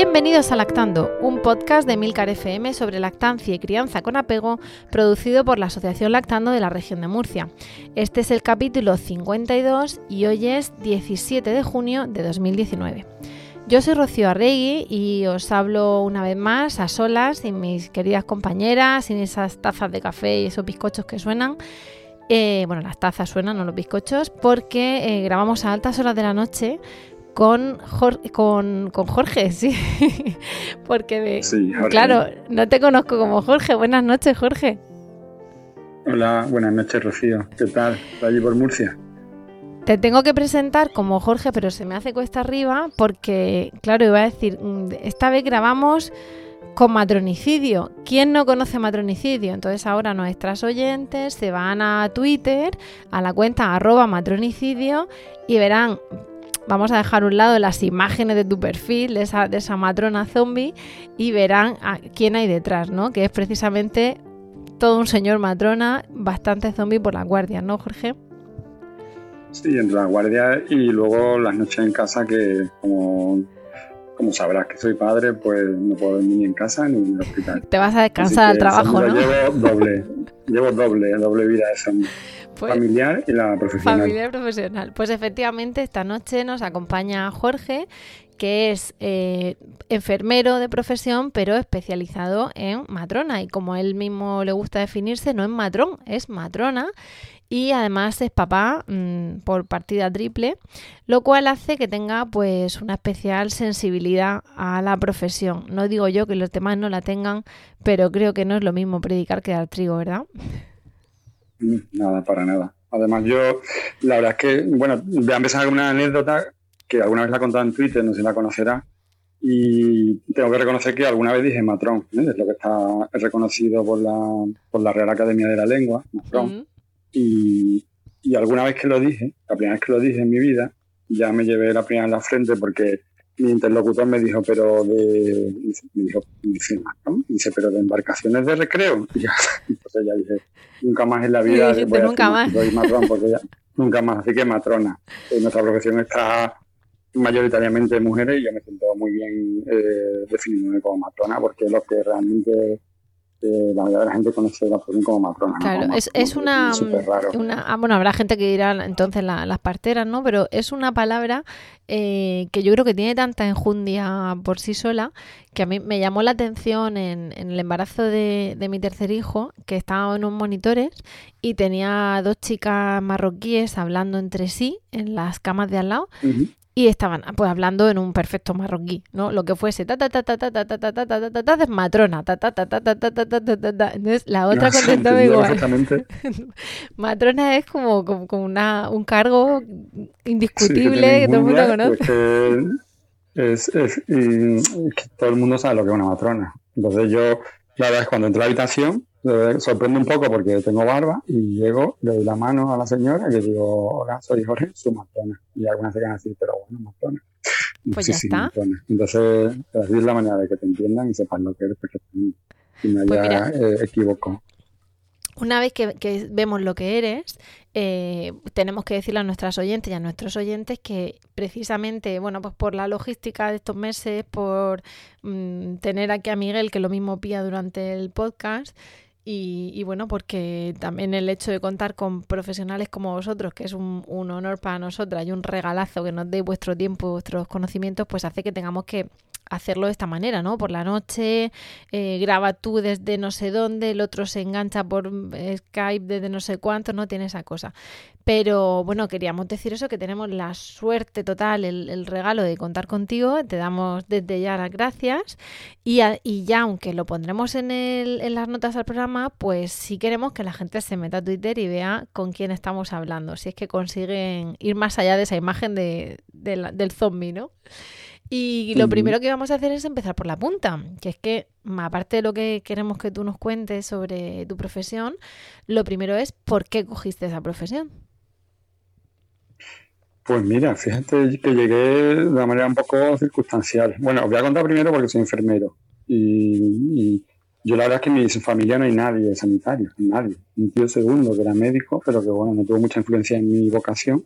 Bienvenidos a Lactando, un podcast de Milcar FM sobre lactancia y crianza con apego, producido por la Asociación Lactando de la región de Murcia. Este es el capítulo 52 y hoy es 17 de junio de 2019. Yo soy Rocío Arregui y os hablo una vez más a solas, sin mis queridas compañeras, sin esas tazas de café y esos bizcochos que suenan. Eh, bueno, las tazas suenan, no los bizcochos, porque eh, grabamos a altas horas de la noche con, con, Jorge, sí. Porque, claro, no te conozco como Jorge. Buenas noches, Jorge. Hola, buenas noches, Rocío. ¿Qué tal? allí por Murcia? Te tengo que presentar como Jorge, pero se me hace cuesta arriba porque, claro, iba a decir, mm, esta vez grabamos con matronicidio. ¿Quién no conoce matronicidio? Entonces ahora nuestras oyentes se van a Twitter, a la cuenta arroba matronicidio y verán Vamos a dejar a un lado las imágenes de tu perfil, de esa, de esa matrona zombie, y verán a quién hay detrás, ¿no? Que es precisamente todo un señor matrona, bastante zombie por la guardia, ¿no, Jorge? Sí, entre la guardia y luego las noches en casa que como, como sabrás que soy padre, pues no puedo dormir ni en casa ni en el hospital. Te vas a descansar al trabajo, ¿no? Llevo doble, llevo doble, doble vida de zombie. Pues familiar y la profesional. Familiar y profesional. Pues efectivamente, esta noche nos acompaña Jorge, que es eh, enfermero de profesión, pero especializado en matrona. Y como él mismo le gusta definirse, no es matrón, es matrona. Y además es papá mm, por partida triple, lo cual hace que tenga pues una especial sensibilidad a la profesión. No digo yo que los demás no la tengan, pero creo que no es lo mismo predicar que dar trigo, ¿verdad? Nada, para nada. Además, yo, la verdad es que, bueno, voy a empezar con una anécdota que alguna vez la he contado en Twitter, no sé si la conocerá. Y tengo que reconocer que alguna vez dije matrón, ¿eh? es lo que está reconocido por la, por la Real Academia de la Lengua, matrón. y, y, alguna vez que lo dije, la primera vez que lo dije en mi vida, ya me llevé la primera en la frente porque mi interlocutor me dijo, pero de. Me dijo, dice, dice, pero de embarcaciones de recreo. Y entonces ya dije, nunca más en la vida. Voy nunca más. matrón porque ya, nunca más. Así que matrona. Nuestra profesión está mayoritariamente mujeres y yo me siento muy bien eh, definiéndome como matrona porque es lo que realmente la mayoría de la gente conoce la profesión como matrona. Claro, es, es, una, una ah, bueno, habrá gente que dirá entonces las parteras, ¿no? Pero es una palabra eh, que yo creo que tiene tanta enjundia por sí sola que a mí me llamó la atención en, el embarazo de, mi tercer hijo, que estaba en unos monitores y tenía dos chicas marroquíes hablando entre sí en las camas de al lado y estaban pues hablando en un perfecto marroquí, ¿no? Lo que fuese ta ta ta ta ta ta ta ta ta ta ta ta matrona ta ta ta ta ta ta ta ta ta ta entonces la otra contestaba igual. Matrona es como, como, una, un cargo indiscutible que, todo el mundo conoce. es, es, y, que todo el mundo sabe lo que es una matrona. Entonces yo, la verdad es cuando entro a la habitación, sorprende un poco porque tengo barba y llego, le doy la mano a la señora y le digo, hola, soy Jorge, su matrona. Y algunas se quedan así, pero bueno, matrona. Pues ya está. Entonces, así es la manera de que te entiendan y sepan lo que eres perfectamente. Y me pues haya eh, equivoco. Una vez que, vemos lo que eres, eh, tenemos que decirle a nuestras oyentes y a nuestros oyentes que precisamente, bueno, pues por la logística de estos meses, por mm, tener aquí a Miguel, que lo mismo pía durante el podcast, y, bueno, porque también el hecho de contar con profesionales como vosotros, que es un, honor para nosotras y un regalazo que nos deis vuestro tiempo, vuestros conocimientos, pues hace que tengamos que hacerlo de esta manera, ¿no? Por la noche, eh, graba tú desde no sé dónde, el otro se engancha por Skype desde no sé cuánto, no tiene esa cosa. Pero bueno, queríamos decir eso, que tenemos la suerte total, el, regalo de contar contigo, te damos desde ya las gracias y, y ya, aunque lo pondremos en, el, en las notas del programa, pues sí queremos que la gente se meta a Twitter y vea con quién estamos hablando, si es que consiguen ir más allá de esa imagen de, del zombie, ¿no? Y lo primero que vamos a hacer es empezar por la punta, que es que, aparte de lo que queremos que tú nos cuentes sobre tu profesión, lo primero es por qué cogiste esa profesión. Pues mira, fíjate que llegué de una manera un poco circunstancial. Bueno, os voy a contar primero porque soy enfermero. Y, yo la verdad es que en mi familia no hay nadie sanitario, nadie. Un tío segundo que era médico, pero que bueno, no tuvo mucha influencia en mi vocación.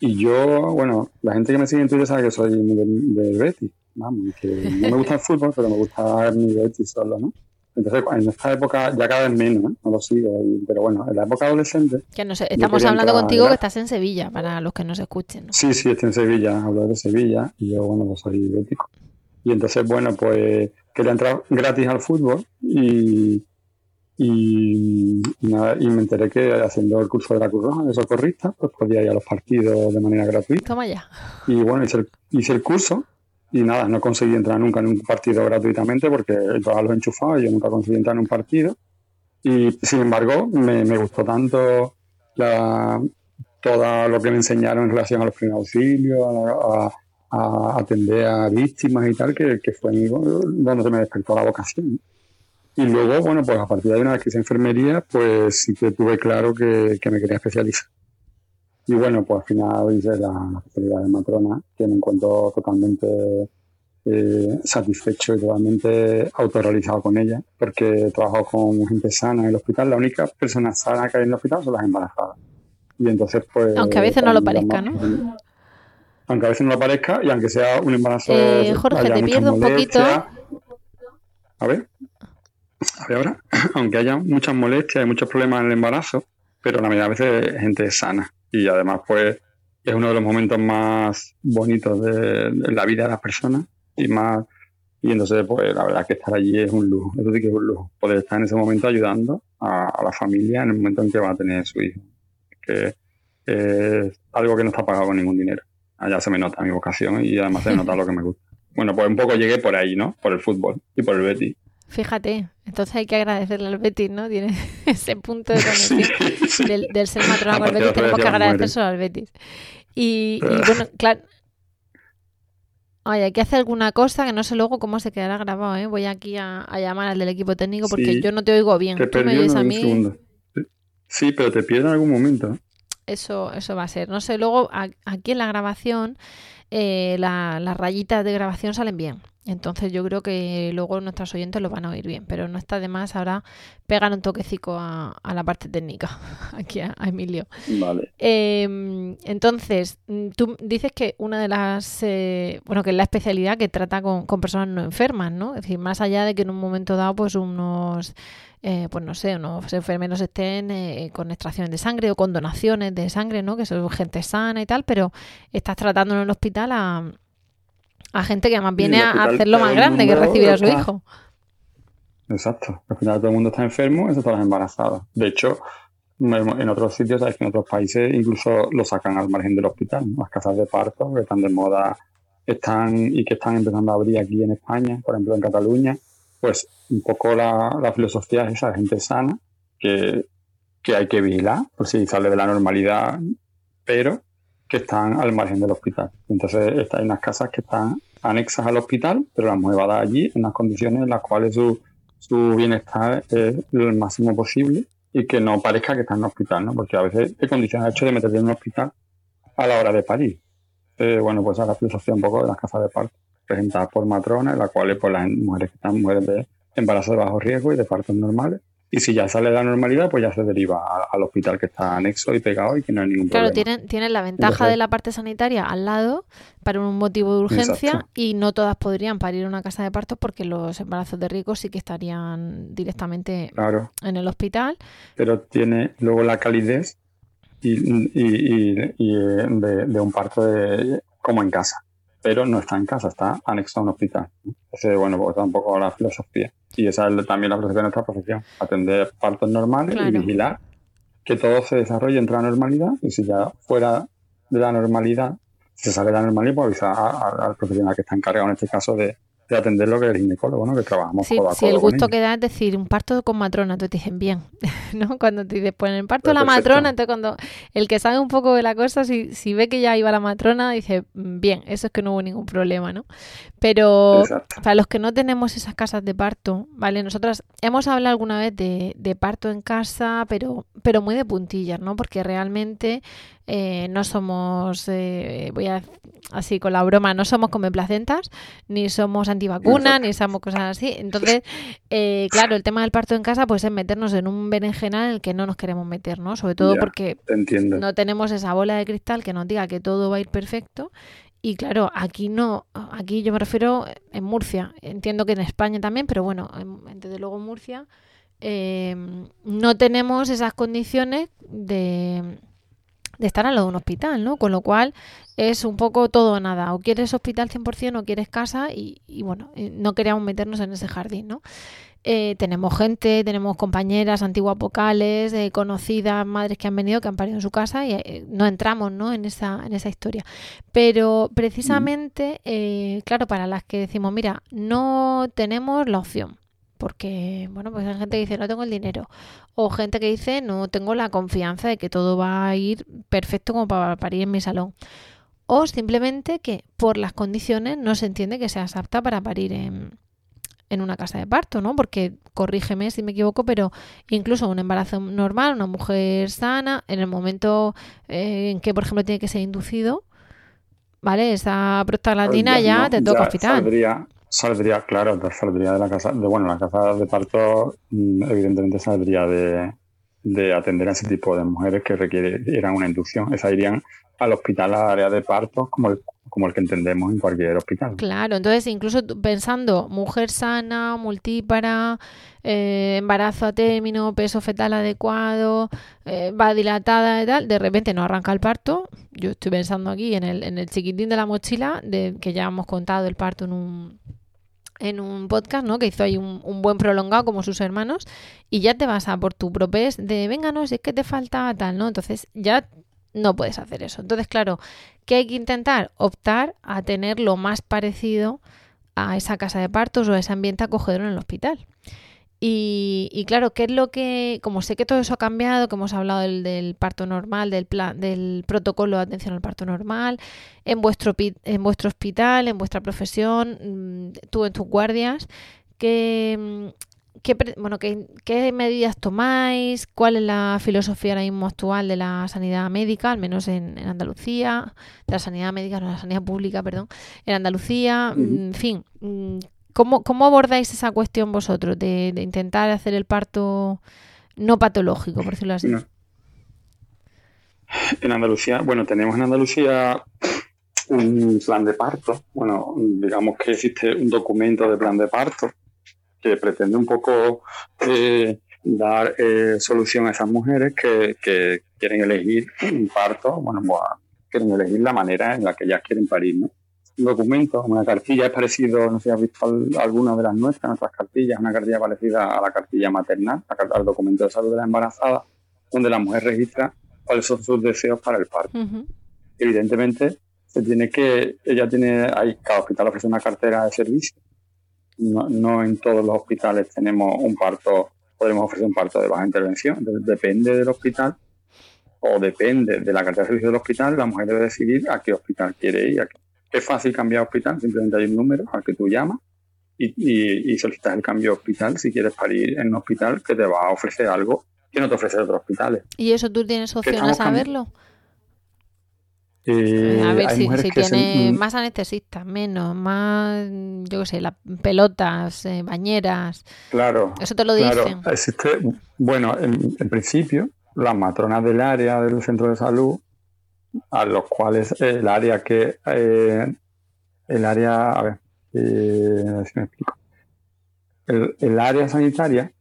Y yo, bueno, la gente que me sigue en Twitter sabe que soy de, Betis. Vamos, que no me gusta el fútbol, pero me gusta mi Betis solo, ¿no? Entonces, en esta época ya cada vez menos, ¿eh? no lo sigo, pero bueno, en la época adolescente... Que no sé, estamos hablando contigo que estás en Sevilla, para los que nos escuchen. Sí, sí, estoy en Sevilla, hablo de Sevilla, y yo, bueno, pues soy bético. Y entonces, bueno, pues quería entrar gratis al fútbol y, y, nada, y me enteré que haciendo el curso de la Cruz Roja de socorrista, pues podía ir a los partidos de manera gratuita. Toma ya. Y bueno, hice el, hice el curso y nada, no conseguí entrar nunca en un partido gratuitamente porque todos los enchufados y yo nunca conseguí entrar en un partido. Y sin embargo, me, gustó tanto la, todo lo que me enseñaron en relación a los primeros auxilios, a, atender a víctimas y tal, que, fue donde se me despertó la vocación. Y luego, bueno, pues a partir de una vez que hice enfermería, pues sí que tuve claro que, que me quería especializar. Y bueno, pues al final hice la, especialidad de matrona, que me encuentro totalmente eh, satisfecho y totalmente autorrealizado con ella, porque trabajo con gente sana en el hospital. La única persona sana que hay en el hospital son las embarazadas. Y entonces, pues. Aunque a veces no lo parezca, ¿no? Aunque a veces no lo parezca y aunque sea un embarazo. Eh, Jorge, te pierdo un poquito. A ver. A ver ahora. Aunque haya muchas molestias y muchos problemas en el embarazo, pero la mayoría de veces gente sana. Y además pues es uno de los momentos más bonitos de, la vida de las personas y más y entonces pues la verdad que estar allí es un lujo. Eso sí que es un lujo poder estar en ese momento ayudando a, la familia en el momento en que va a tener su hijo que es algo que no está pagado con ningún dinero. Allá se me nota mi vocación y además se me nota lo que me gusta. Bueno pues un poco llegué por ahí no por el fútbol y por el Betis Fíjate, entonces hay que agradecerle al Betis, ¿no? Tiene ese punto de conexión del, ser matrona con el Betis, tenemos que agradecerlo al Betis. Y, bueno, claro. hay que hacer alguna cosa que no sé luego cómo se quedará grabado, ¿eh? Voy aquí a, llamar al del equipo técnico porque yo no te oigo bien. Te oyes a mí. Sí, pero te pierdo en algún momento. Eso, eso va a ser. No sé, luego aquí en la grabación eh, las rayitas de grabación salen bien. Entonces yo creo que luego nuestros oyentes lo van a oír bien, pero no está de más ahora pegar un toquecico a, la parte técnica, aquí a, Emilio. Vale. Em, entonces, mm, tú dices que una de las, eh, bueno, que es la especialidad que trata con, personas no enfermas, ¿no? Es decir, más allá de que en un momento dado, pues unos, eh, pues no sé, unos enfermeros estén eh, con extracciones de sangre o con donaciones de sangre, ¿no? Que son gente sana y tal, pero estás tratando en el hospital a a gente que además viene a hacerlo más grande que recibir a su hijo. Exacto. Al final todo el mundo está enfermo, excepto las embarazadas. De hecho, en otros sitios, sabes que en otros países incluso lo sacan al margen del hospital. Las casas de parto que están de moda están y que están empezando a abrir aquí en España, por ejemplo en Cataluña, pues un poco la, filosofía es esa, gente sana, que, que hay que vigilar por si sale de la normalidad, pero que están al margen del hospital. Entonces, hay unas casas que están anexas al hospital, pero las hemos allí en las condiciones en las cuales su, su bienestar es lo máximo posible y que no parezca que está en un hospital, ¿no? Porque a veces te condiciona el hecho de meterte en un hospital a la hora de parir. Eh, bueno, pues a la filosofía un poco de las casas de parto, presentadas por matronas, en las cuales pues, las mujeres que están mujeres de embarazo de bajo riesgo y de partos normales, y si ya sale la normalidad, pues ya se deriva al hospital que está anexo y pegado y que no hay ningún problema. Claro, tienen, tienen la ventaja de la parte sanitaria al lado para un motivo de urgencia y no todas podrían parir una casa de partos porque los embarazos de riesgo sí que estarían directamente en el hospital. Pero tiene luego la calidez y, eh, de, un parto de, como en casa pero no está en casa, está anexo a un hospital. Ese, bueno, pues está un poco la filosofía. Y esa es también la filosofía de nuestra profesión, atender partos normales y vigilar que todo se desarrolle entre la normalidad y si ya fuera de la normalidad, se sale de la normalidad, pues avisar al profesional que está encargado en este caso de, de atender lo que es el ginecólogo, ¿no? Que trabajamos sí, Sí, el gusto que da es decir, un parto con matrona, tú te dicen bien, ¿no? Cuando te dicen, pues en el parto la matrona, entonces cuando el que sabe un poco de la cosa, si, si ve que ya iba la matrona, dice, mm, bien, eso es que no hubo ningún problema, ¿no? Pero para los que no tenemos esas casas de parto, ¿vale? Nosotras hemos hablado alguna vez de, de parto en casa, pero, pero muy de puntillas, ¿no? Porque realmente eh, no somos, eh, voy a así con la broma, no somos come placentas, ni somos antivacunas, ni somos cosas así. Entonces, eh, claro, el tema del parto en casa pues es meternos en un berenjenal en el que no nos queremos meter, ¿no? Sobre todo porque no tenemos esa bola de cristal que nos diga que todo va a ir perfecto. Y claro, aquí no, aquí yo me refiero en Murcia, entiendo que en España también, pero bueno, desde luego en Murcia no tenemos esas condiciones de de estar al lado de un hospital, ¿no? Con lo cual es un poco todo o nada. O quieres hospital 100% o quieres casa y, bueno, eh, no queríamos meternos en ese jardín, ¿no? Eh, tenemos gente, tenemos compañeras antiguas vocales, eh, conocidas, madres que han venido, que han parido en su casa y no entramos ¿no? En, esa, en esa historia. Pero precisamente, claro, para las que decimos, mira, no tenemos la opción porque, bueno, pues hay gente que dice no tengo el dinero, o gente que dice no tengo la confianza de que todo va a ir perfecto como para parir en mi salón, o simplemente que por las condiciones no se entiende que seas apta para parir en, en una casa de parto, ¿no? Porque, corrígeme si me equivoco, pero incluso un embarazo normal, una mujer sana, en el momento eh, en que, por ejemplo, tiene que ser inducido, ¿vale? Esa prostaglandina pues ya, te toca hospital saldría, claro, saldría de la casa, de bueno, la casa de parto mm, evidentemente saldría de, de atender a ese tipo de mujeres que requieran una inducción. Esas irían al hospital, al área de partos, como el, como el que entendemos en cualquier hospital. Claro, entonces incluso pensando mujer sana, multípara, eh, embarazo a término, peso fetal adecuado, eh, va dilatada y tal, de repente no arranca el parto. Yo estoy pensando aquí en el, en el chiquitín de la mochila, de que ya hemos contado el parto en un en un podcast, ¿no? Que hizo ahí un, buen prolongado como sus hermanos y ya te vas a por tu propés de, venga, no, si es que te falta tal, ¿no? Entonces ya no puedes hacer eso. Entonces, claro, ¿qué hay que intentar? Optar a tener lo más parecido a esa casa de partos o a ese ambiente acogedor en el hospital. Y, claro, ¿qué es lo que, como sé que todo eso ha cambiado, que hemos hablado del, parto normal, del, plan, del protocolo de atención al parto normal, en vuestro, en vuestro hospital, en vuestra profesión, mm, tú en tus guardias, ¿qué, mm, qué, bueno, qué, qué medidas tomáis? ¿Cuál es la filosofía ahora mismo actual de la sanidad médica, al menos en, Andalucía, de la sanidad médica, no, la sanidad pública, perdón, en Andalucía? En fin, mm, ¿Cómo, ¿Cómo, abordáis esa cuestión vosotros de, intentar hacer el parto no patológico, por decirlo así? En Andalucía, bueno, tenemos en Andalucía un plan de parto. Bueno, digamos que existe un documento de plan de parto que pretende un poco eh, dar eh, solución a esas mujeres que, quieren elegir un parto, bueno, quieren elegir la manera en la que ellas quieren parir, ¿no? Un documento, una cartilla, es parecido, no sé si has visto alguna de las nuestras, nuestras cartillas, una cartilla parecida a la cartilla maternal, al documento de salud de la embarazada, donde la mujer registra cuáles son sus deseos para el parto. Evidentemente, se tiene que, ella tiene, hay, cada hospital ofrece una cartera de servicio. No, en todos los hospitales tenemos un parto, podemos ofrecer un parto de baja intervención. depende del hospital o depende de la cartera de servicio del hospital, la mujer debe decidir a qué hospital quiere ir, a qué es fácil cambiar de hospital, simplemente hay un número al que tú llamas y, solicitas el cambio de hospital si quieres parir en un hospital que te va a ofrecer algo que no te ofrece otros hospitales. ¿Y eso tú tienes opción a saberlo? Eh, a ver si, tiene mm, más anestesistas, menos, más, yo qué sé, las pelotas, eh, bañeras. Claro. Eso te lo dicen. Existe, bueno, en, principio, las matronas del área del centro de salud a los cuales el área que eh, el área a eh, explico. El, área sanitaria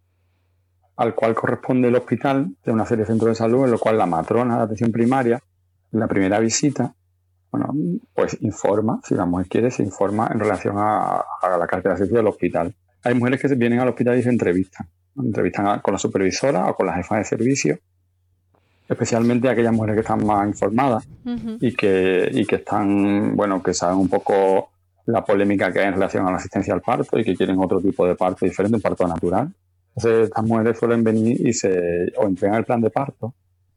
al cual corresponde el hospital de una serie de centros de salud en lo cual la matrona de atención primaria en la primera visita bueno pues informa si la mujer quiere se informa en relación a, la cartera de servicio del hospital. Hay mujeres que vienen al hospital y se entrevistan. Entrevistan con la supervisora o con la jefa de servicio especialmente aquellas mujeres que están más informadas y, que, y que están, bueno, que saben un poco la polémica que hay en relación a la asistencia al parto y que quieren otro tipo de parto diferente, un parto natural. Entonces, estas mujeres suelen venir y se o entregan el plan de parto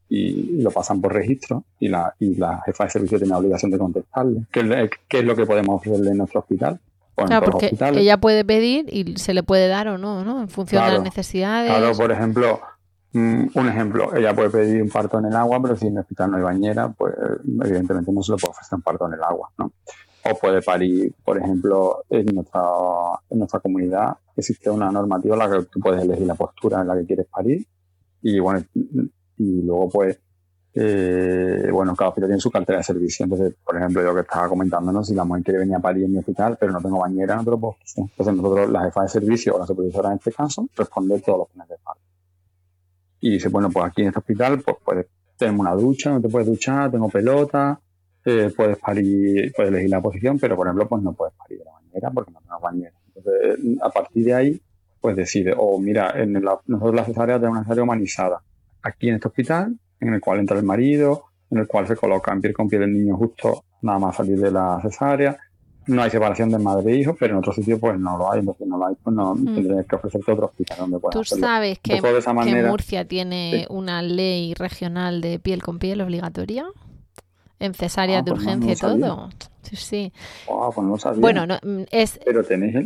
y lo pasan por registro y la, y la jefa de servicio tiene la obligación de contestarle. ¿Qué, qué es lo que podemos ofrecerle en nuestro hospital? claro, porque ella puede pedir y se le puede dar o no, ¿no? En función de las necesidades. Claro, por ejemplo, un ejemplo, ella puede pedir un parto en el agua, pero si en el hospital no hay bañera, pues evidentemente no se le puede ofrecer un parto en el agua, ¿no? O puede parir, por ejemplo, en nuestra, en nuestra comunidad existe una normativa en la que tú puedes elegir la postura en la que quieres parir y bueno, y luego pues eh, bueno, cada hospital tiene su cartera de servicio. Entonces, por ejemplo, yo que estaba comentándonos, si la mujer quiere venir a París en mi hospital, pero no tengo bañera, no te lo. Entonces, nosotros, la jefa de servicio o la supervisora en este caso, responder todos los planes de parto. Y dice, bueno, pues aquí en este hospital, pues puedes tener una ducha, no te puedes duchar, tengo pelota, eh, puedes parir, puedes elegir la posición, pero por ejemplo, pues no puedes parir de la bañera porque no tengo bañera. Entonces, a partir de ahí, pues decide, o mira, en nosotros la cesárea tenemos una cesárea humanizada. Aquí en este hospital en el cual entra el marido, en el cual se coloca en piel con piel el niño justo nada más salir de la cesárea. No hay separación de madre e hijo, pero en otro sitio pues no lo hay, entonces no lo hay, pues no mm. tendrías que ofrecerte otro hospital donde puedas Tú sabes que, Murcia tiene una ley regional de piel con piel obligatoria en cesárea ah, de pues urgencia y todo. Sí, sí. Pues bueno, mm, es,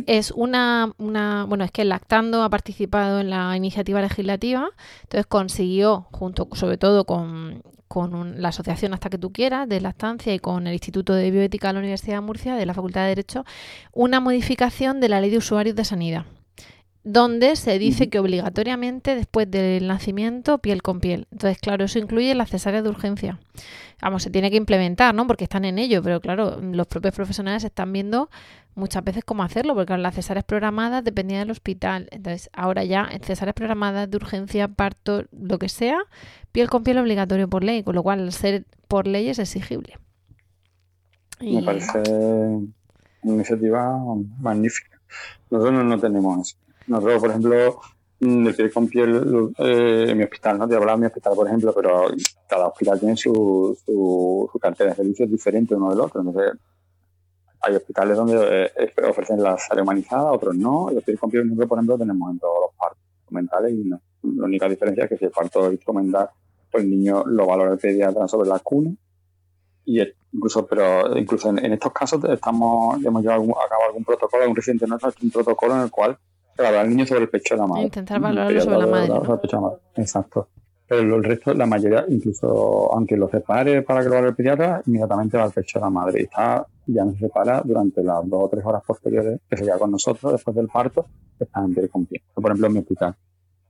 es una, una, bueno, es que Lactando ha participado en la iniciativa legislativa, entonces consiguió, junto sobre todo con, con la asociación Hasta que tú quieras de lactancia y con el Instituto de Bioética de la Universidad de Murcia, de la Facultad de Derecho, una modificación de la ley de usuarios de sanidad donde se dice que obligatoriamente después del nacimiento piel con piel. Entonces, claro, eso incluye la cesárea de urgencia. Vamos, se tiene que implementar, ¿no? Porque están en ello, pero claro, los propios profesionales están viendo muchas veces cómo hacerlo, porque las cesáreas programadas dependían del hospital. Entonces, ahora ya en cesáreas programadas de urgencia, parto, lo que sea, piel con piel obligatorio por ley, con lo cual al ser por ley es exigible. Me parece una iniciativa magnífica. Nosotros no tenemos eso. Nosotros, por ejemplo, mm, el piel con piel eh, en mi hospital, ¿no? Te hablaba de mi hospital, por ejemplo, pero cada hospital tiene su, su, cartera de servicios diferente uno del otro. Entonces, hay hospitales donde eh, ofrecen la sala humanizada, otros no. Y el piel con piel, nosotros, por ejemplo, tenemos en todos los partos instrumentales y no. La única diferencia es que si el parto es instrumental, pues el niño lo valora el pediatra sobre la cuna y incluso pero incluso en, estos casos estamos hemos llevado a cabo algún protocolo un reciente nuestro un protocolo en el cual Claro, al niño sobre el pecho de la madre. Intentar valorarlo sobre la madre. Exacto. Pero el resto, la mayoría, incluso aunque lo separe para que lo haga el pediatra, inmediatamente va al pecho de la madre. Y está, ya no se separa durante las dos o tres horas posteriores que se queda con nosotros después del parto, está en pie con pie. Por ejemplo, en mi hospital.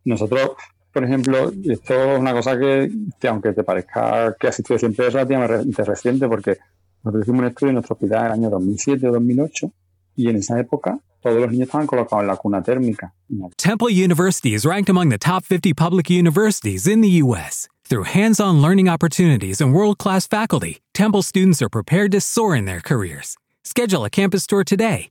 Nosotros, por ejemplo, esto es una cosa que, aunque te parezca que ha sido siempre es relativamente reciente, porque nosotros hicimos un estudio en nuestro hospital en el año 2007 o 2008 y en esa época todos los niños estaban colocados en la cuna térmica. Temple University is ranked among the top 50 public universities in the U.S. Through hands-on learning opportunities and world-class faculty, Temple students are prepared to soar in their careers. Schedule a campus tour today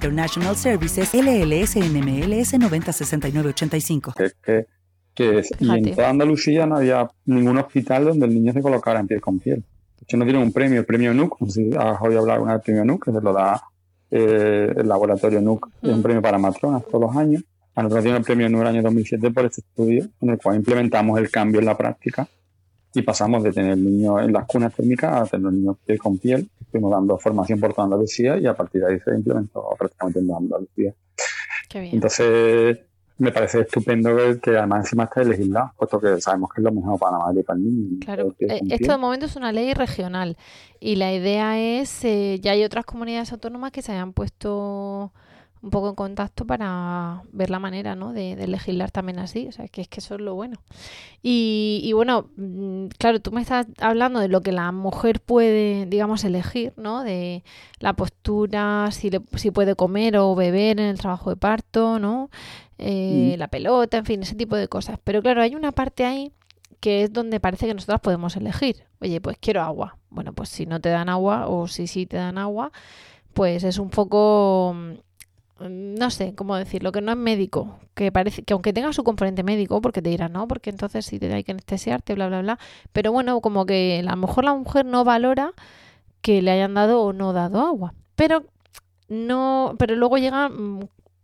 International Services LLS NMLS 906985. Que, que, que y en toda Andalucía no había ningún hospital donde el niño se colocara en piel con piel. De hecho, no tienen un premio, el premio NUC, no sé si has oído hablar una del premio NUC, que se lo da eh, el laboratorio NUC, es un mm. premio para matronas todos los años. A nosotros tiene el premio NUC el año 2007 por este estudio, en el cual implementamos el cambio en la práctica y pasamos de tener niños en las cunas térmicas a tener niños piel con piel. Estuvimos dando formación por toda Andalucía y a partir de ahí se implementó prácticamente en Andalucía. Entonces, me parece estupendo que, además encima esté legislado, puesto que sabemos que es lo mejor para la madre y para el niño. Claro, eh, esto de momento es una ley regional y la idea es, eh, ya hay otras comunidades autónomas que se hayan puesto un poco en contacto para ver la manera ¿no? de, legislar también así. O sea, que es que eso es lo bueno. Y, y, bueno, mm, claro, tú me estás hablando de lo que la mujer puede, digamos, elegir, ¿no? De la postura, si, le, si puede comer o beber en el trabajo de parto, ¿no? Eh, la pelota, en fin, ese tipo de cosas. Pero claro, hay una parte ahí que es donde parece que nosotros podemos elegir. Oye, pues quiero agua. Bueno, pues si no te dan agua o si sí te dan agua, pues es un poco mm, no sé cómo decirlo, que no es médico, que parece que aunque tenga su componente médico, porque te dirán, no, porque entonces si te hay que anestesiarte, bla, bla, bla, pero bueno, como que a lo mejor la mujer no valora que le hayan dado o no dado agua, pero no, pero luego llegan mm,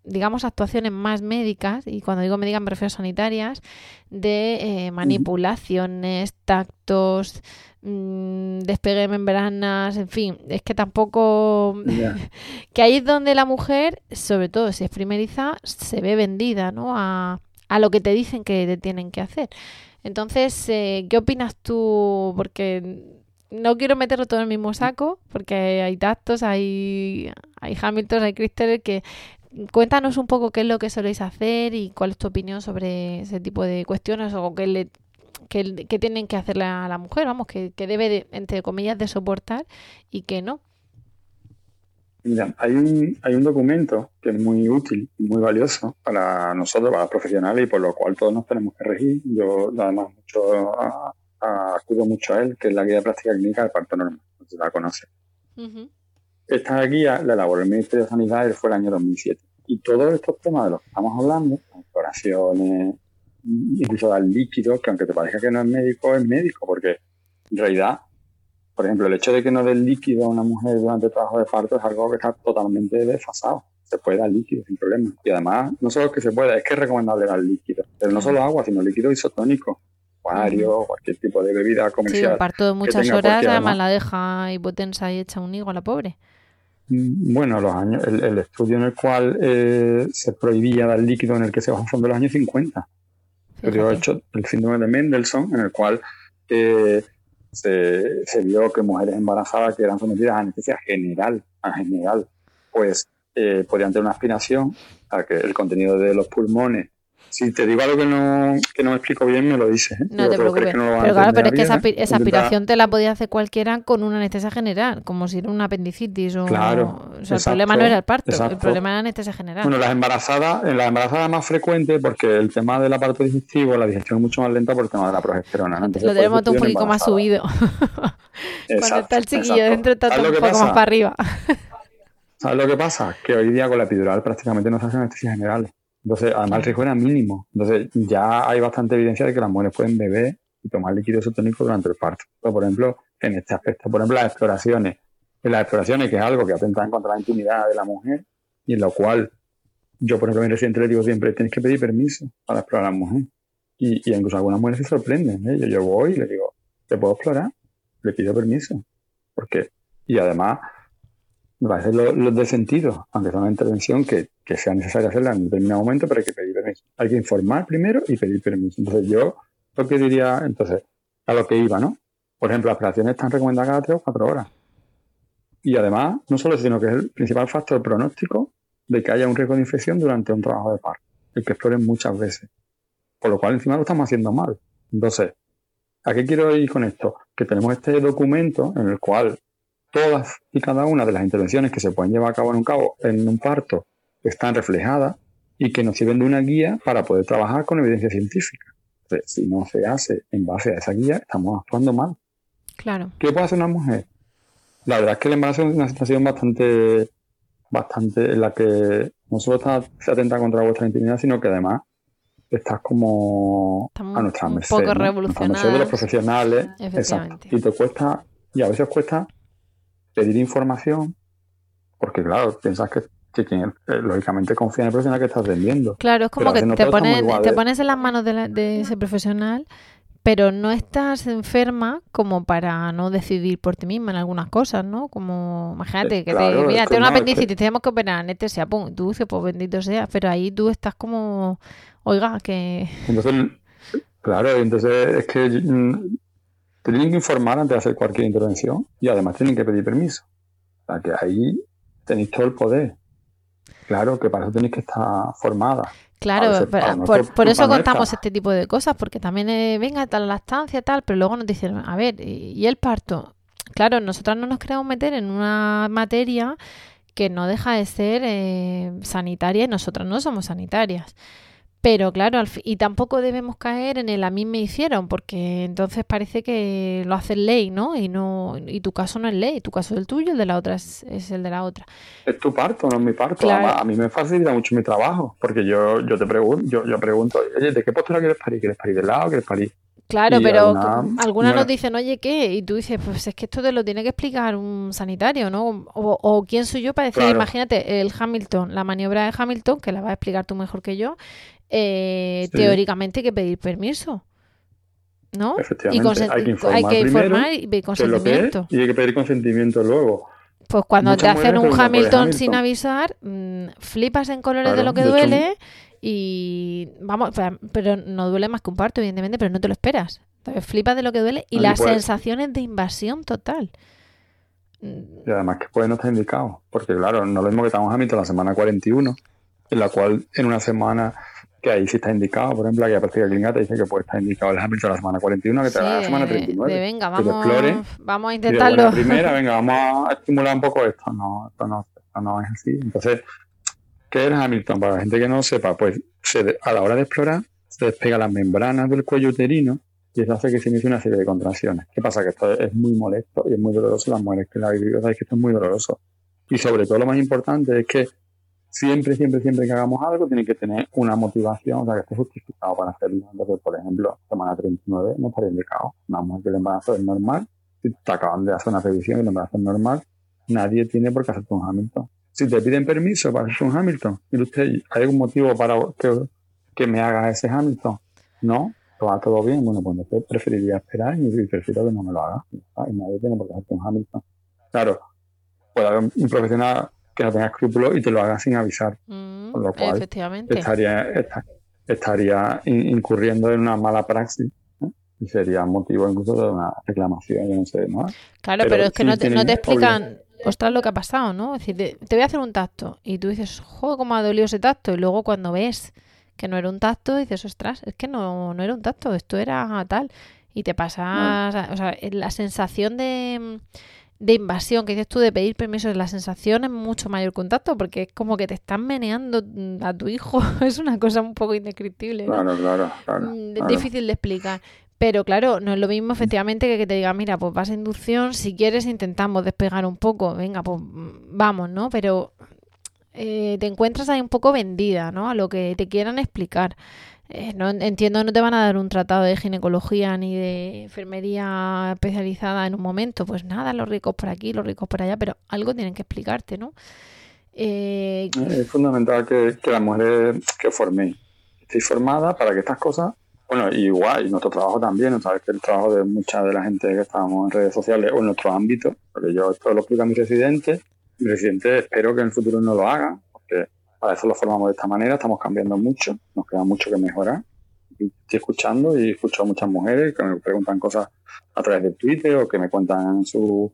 digamos, actuaciones más médicas, y cuando digo médicas me refiero a sanitarias, de eh, manipulaciones, tactos, mmm, despegue de membranas, en fin, es que tampoco... que ahí es donde la mujer, sobre todo si es primeriza, se ve vendida, ¿no? A, a lo que te dicen que te tienen que hacer. Entonces, eh, ¿qué opinas tú? Porque no quiero meterlo todo en el mismo saco, porque hay tactos, hay, hay Hamilton, hay Crystal que cuéntanos un poco qué es lo que soléis hacer y cuál es tu opinión sobre ese tipo de cuestiones o qué, le, qué, tienen que hacerle a la mujer, vamos, que, debe, entre comillas, de soportar y que no. Mira, hay un, hay un documento que es muy útil y muy valioso para nosotros, para los profesionales, y por lo cual todos nos tenemos que regir. Yo, además, mucho, acudo mucho a él, que es la guía de práctica clínica del parto normal, no se la conoce. Esta guía la elaboró el Ministerio de Sanidad y fue el año 2007. Y todos estos temas de los que estamos hablando, exploraciones, incluso dar líquidos, que aunque te parezca que no es médico, es médico, porque en realidad, por ejemplo, el hecho de que no den líquido a una mujer durante el trabajo de parto es algo que está totalmente desfasado. Se puede dar líquido sin problema. Y además, no solo que se puede, es que es recomendable dar líquido. Pero no solo agua, sino líquido isotónico. Acuario, cualquier tipo de bebida comercial. Sí, un parto de muchas horas, además la deja hipotensa y echa un higo a la pobre. Bueno, los años, el, estudio en el cual eh, se prohibía dar líquido en el que se basa son de los años 50. Pero hecho el síndrome de Mendelssohn, en el cual eh, se, vio que mujeres embarazadas que eran sometidas a anestesia general, a general, pues eh, podían tener una aspiración a que el contenido de los pulmones si te digo algo que no, que no me explico bien, me lo dices. ¿eh? No te preocupes. pero claro, pero es que esa, esa aspiración te la podía hacer cualquiera con una anestesia general, como si era una apendicitis o... Claro. O sea, el problema no era el parto, el problema era la anestesia general. Bueno, las embarazadas, en las embarazadas más frecuente, porque el tema del aparato digestivo, la digestión es mucho más lenta por el tema de la progesterona. lo tenemos un poquito más subido. Cuando está el chiquillo dentro está todo un poco más para arriba. ¿Sabes lo que pasa? Que hoy día con la epidural prácticamente no se hacen anestesias generales. Entonces, además el riesgo era mínimo. Entonces, ya hay bastante evidencia de que las mujeres pueden beber y tomar líquido isotónico durante el parto. por ejemplo, en este aspecto, por ejemplo, las exploraciones. En las exploraciones, que es algo que atenta contra la intimidad de la mujer y en lo cual yo, por ejemplo, a mi residente le digo siempre, tienes que pedir permiso para explorar a la mujer. Y, y incluso algunas mujeres se sorprenden. ¿eh? Yo, yo voy y le digo, ¿te puedo explorar? Le pido permiso. ¿Por qué? Y además, me parece lo, de sentido, aunque sea una intervención que, sea necesaria hacerla en determinado momento, pero hay que pedir permiso. Hay que informar primero y pedir permiso. Entonces yo lo que diría, entonces, a lo que iba, ¿no? Por ejemplo, las operaciones están recomendadas cada tres o cuatro horas. Y además, no solo eso, sino que es el principal factor pronóstico de que haya un riesgo de infección durante un trabajo de parto, el que exploren muchas veces. Por lo cual encima lo estamos haciendo mal. Entonces, ¿a qué quiero ir con esto? Que tenemos este documento en el cual todas y cada una de las intervenciones que se pueden llevar a cabo en un, cabo, en un parto están reflejadas y que nos sirven de una guía para poder trabajar con evidencia científica. si no se hace en base a esa guía, estamos actuando mal. Claro. ¿Qué puede hacer una mujer? La verdad es que el embarazo es una situación bastante, bastante en la que no solo está, se atenta contra vuestra intimidad, sino que además estás como a nuestra merced. Un poco revolucionario. de los profesionales. Exacto. Y te cuesta, y a veces cuesta pedir información, porque claro, piensas que, eh, lógicamente confía en el profesional que estás vendiendo. Claro, es como que te, pones, te pones en las manos de, ese profesional, pero no estás enferma como para no decidir por ti misma en algunas cosas, ¿no? Como, imagínate, que te, mira, tengo una apendicitis, tenemos que operar, anestesia, pum, tú dices, pues bendito sea, pero ahí tú estás como, oiga, que... Entonces, claro, entonces es que tienen que informar antes de hacer cualquier intervención y además tienen que pedir permiso. O sea que ahí tenéis todo el poder. Claro, que para eso tenéis que estar formada. Claro, por, eso contamos este tipo de cosas, porque también eh, venga tal lactancia, tal, pero luego nos dicen, a ver, ¿y el parto? Claro, nosotras no nos queremos meter en una materia que no deja de ser eh, sanitaria y nosotras no somos sanitarias. Pero claro, y tampoco debemos caer en el a mí me hicieron, porque entonces parece que lo hace ley, ¿no? Y no y tu caso no es ley, tu caso es el tuyo, el de la otra es, el de la otra. Es tu parto, no es mi parto. a mí me facilita mucho mi trabajo, porque yo, yo te pregunto, yo, yo pregunto, oye, ¿de qué postura quieres parir? ¿Quieres parir de lado? ¿Quieres parir? Claro, pero algunas nos dicen, oye, ¿qué? Y tú dices, pues es que esto te lo tiene que explicar un sanitario, ¿no? O, quién soy yo para decir, imagínate, el Hamilton, la maniobra de Hamilton, que la vas a explicar tú mejor que yo, eh, teóricamente hay que pedir permiso. ¿no? Efectivamente, hay que informar, hay que informar y pedir consentimiento. y hay que pedir consentimiento luego. Pues cuando te hacen un Hamilton, sin avisar, mm, flipas en colores de lo que duele y vamos, pero no duele más que un parto, evidentemente, pero no te lo esperas. Entonces flipas de lo que duele y las sensaciones de invasión total. Y además que puede no estar indicado, porque claro, no lo mismo que estamos Hamilton la semana 41, en la cual en una semana que ahí sí está indicado, por ejemplo, aquí a práctica clínica te dice que puede estar indicado el Hamilton la semana 41, que te da la semana 39. De, venga, vamos, vamos a intentarlo. la primera, venga, vamos a estimular un poco esto. No, esto no, esto no es así. Entonces, ¿qué es Hamilton? Para la gente que no sepa, pues a la hora de explorar, se despega las membranas del cuello uterino y eso hace que se inicie una serie de contracciones. ¿Qué pasa? Que esto es muy molesto y es muy doloroso. Las mujeres que la vivido sabéis que esto es muy doloroso. Y sobre todo lo más importante es que siempre, siempre, siempre que hagamos algo tiene que tener una motivación, o sea, que esté justificado para hacerlo. Por ejemplo, semana 39 no estaría indicado. Una mujer que el embarazo es normal, si te acaban de hacer una revisión y el embarazo es normal, nadie tiene por qué hacerte un Hamilton. Si te piden permiso para hacer un Hamilton, y usted, ¿hay algún motivo para que, me haga ese Hamilton? No, va todo bien. Bueno, pues entonces preferiría esperar y prefiero que no me lo haga. Y nadie tiene por qué hacerte un Hamilton. Claro, puede un profesional que no tenga escrúpulos y te lo haga sin avisar. Mm, con lo cual estaría, estaría incurriendo en una mala praxis. Y sería motivo incluso de una reclamación, yo no sé, ¿no? Claro, pero, es que no te, no te explican, ostras, lo que ha pasado, ¿no? Es decir, te, voy a hacer un tacto y tú dices, joder, cómo ha dolido ese tacto. Y luego cuando ves que no era un tacto, dices, ostras, es que no, no era un tacto, esto era tal. Y te pasa, o sea, la sensación de de invasión que dices tú de pedir permiso, la sensación es mucho mayor contacto porque es como que te están meneando a tu hijo. es una cosa un poco indescriptible. Claro, claro, claro, mm, Difícil de explicar. Pero claro, no es lo mismo efectivamente que que te diga, mira, pues vas a inducción, si quieres intentamos despegar un poco, venga, pues mm, vamos, ¿no? Pero eh, te encuentras ahí un poco vendida, ¿no? A lo que te quieran explicar. Eh, no entiendo, no te van a dar un tratado de ginecología ni de enfermería especializada en un momento. Pues nada, los ricos por aquí, los ricos por allá, pero algo tienen que explicarte, ¿no? Eh, es fundamental que, que las mujeres que forméis estéis formadas para que estas cosas, bueno, igual, y nuestro trabajo también, sabes que el trabajo de mucha de la gente que estamos en redes sociales o en nuestro ámbito, porque yo esto lo explico a mis residentes, mis residentes espero que en el futuro no lo hagan, porque para eso lo formamos de esta manera, estamos cambiando mucho, nos queda mucho que mejorar. Estoy escuchando y escucho a muchas mujeres que me preguntan cosas a través de Twitter o que me cuentan sus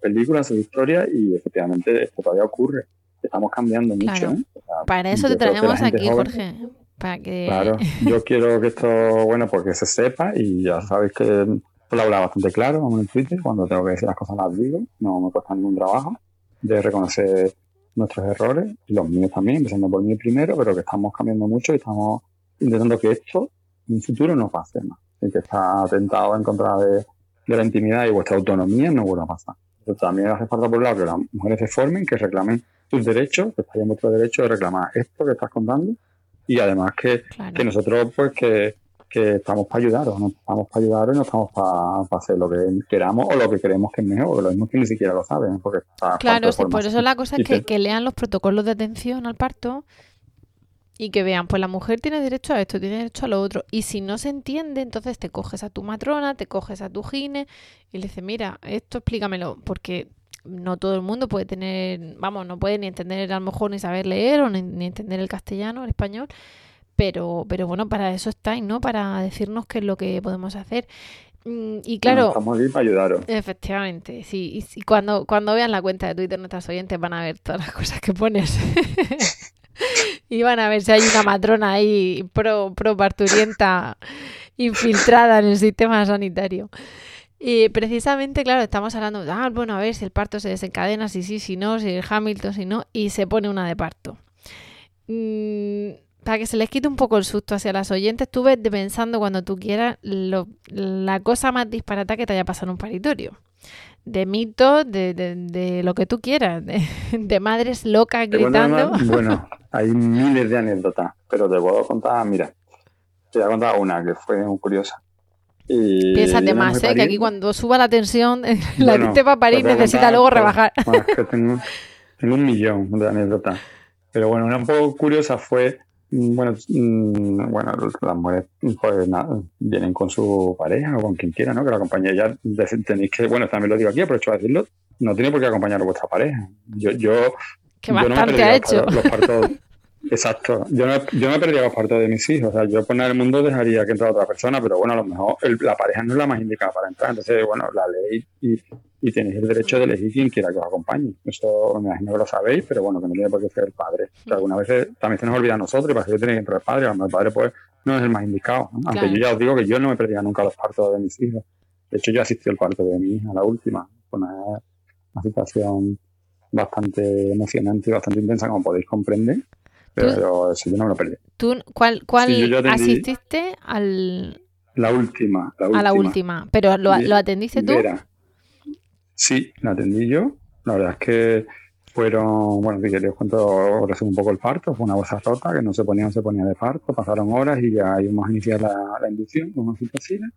películas, sus historias y efectivamente esto todavía ocurre. Estamos cambiando mucho. ¿eh? para eso te traemos aquí, Jorge. Para que... Claro, yo quiero que esto, bueno, porque se sepa y ya sabéis que lo habla bastante claro en Twitter, cuando tengo que decir las cosas las digo, no me cuesta ningún trabajo de reconocer nuestros errores, y los míos también, empezando por mí primero, pero que estamos cambiando mucho y estamos intentando que esto en un futuro no pase más. Y que está atentado en contra de, la intimidad y vuestra autonomía no vuelva a pasar. Entonces, también hace falta, por un lado, que las mujeres se formen, que reclamen sus derechos, que está en vuestro derecho de reclamar esto que estás contando, y además que, que nosotros, pues, que que estamos para ayudaros, no estamos para ayudaros y no estamos para, hacer lo que queramos o lo que creemos que es mejor, lo mismo que ni siquiera lo saben. Porque claro, sí, por eso la cosa es que, que, lean los protocolos de atención al parto y que vean, pues la mujer tiene derecho a esto, tiene derecho a lo otro. Y si no se entiende, entonces te coges a tu matrona, te coges a tu gine y le dices, mira, esto explícamelo, porque no todo el mundo puede tener, vamos, no puede ni entender a lo mejor ni saber leer o ni, ni entender el castellano, el español pero, pero bueno, para eso estáis, ¿no? Para decirnos qué es lo que podemos hacer. Mm, y claro. estamos aquí para ayudaros. Efectivamente, sí. Y, cuando, cuando vean la cuenta de Twitter, nuestras oyentes van a ver todas las cosas que pones. y van a ver si hay una matrona ahí pro, pro parturienta infiltrada en el sistema sanitario. Y precisamente, claro, estamos hablando, ah, bueno, a ver si el parto se desencadena, si sí, si no, si el Hamilton, si no, y se pone una de parto. Mm, para que se les quite un poco el susto hacia las oyentes, tú ves pensando cuando tú quieras la cosa más disparata que te haya pasado en un paritorio. De mitos, de, de, lo que tú quieras, de, madres locas gritando. bueno, hay miles de anécdotas, pero te puedo contar, mira, te voy a contar una que fue muy curiosa. Y Piénsate más, ¿eh? que aquí cuando suba la tensión, la gente va a parir necesita luego rebajar. Bueno, es que tengo, tengo, un millón de anécdotas. Pero bueno, una un poco curiosa fue bueno, mm, bueno, las mujeres pues, vienen con su pareja o con quien quiera, ¿no? Que la acompañe. Ya tenéis que, bueno, también lo digo aquí, aprovecho a decirlo, no tiene por qué acompañar a vuestra pareja. Yo, yo, que bastante no ha hecho. Los partos, exacto. Yo no, yo me perdía los partos de mis hijos. O sea, yo por nada del mundo dejaría que entrara otra persona, pero bueno, a lo mejor la pareja no es la más indicada para entrar. Entonces, bueno, la ley y, y tenéis el derecho de elegir quien quiera que os acompañe. Eso me imagino que lo sabéis, pero bueno, que no tiene por qué ser el padre. O algunas veces también se nos olvida a nosotros y para que tiene que entrar el padre, a el padre pues no es el más indicado. Aunque yo ya os digo que yo no me perdía nunca los partos de mis hijos. De hecho, yo asistí al parto de mi hija, la última. Fue una, una situación bastante emocionante y bastante intensa, como podéis comprender. Pero eso yo no me lo perdí. ¿Tú cuál, cuál asististe al...? La última, la última. A la última. ¿Pero lo, lo atendiste tú? Sí, la atendí yo. La verdad es que fueron, bueno, si queréis cuento, resumo un poco el parto, fue una bolsa rota que no se ponía, no se ponía de parto, pasaron horas y ya íbamos a iniciar la, la inducción con oxitocina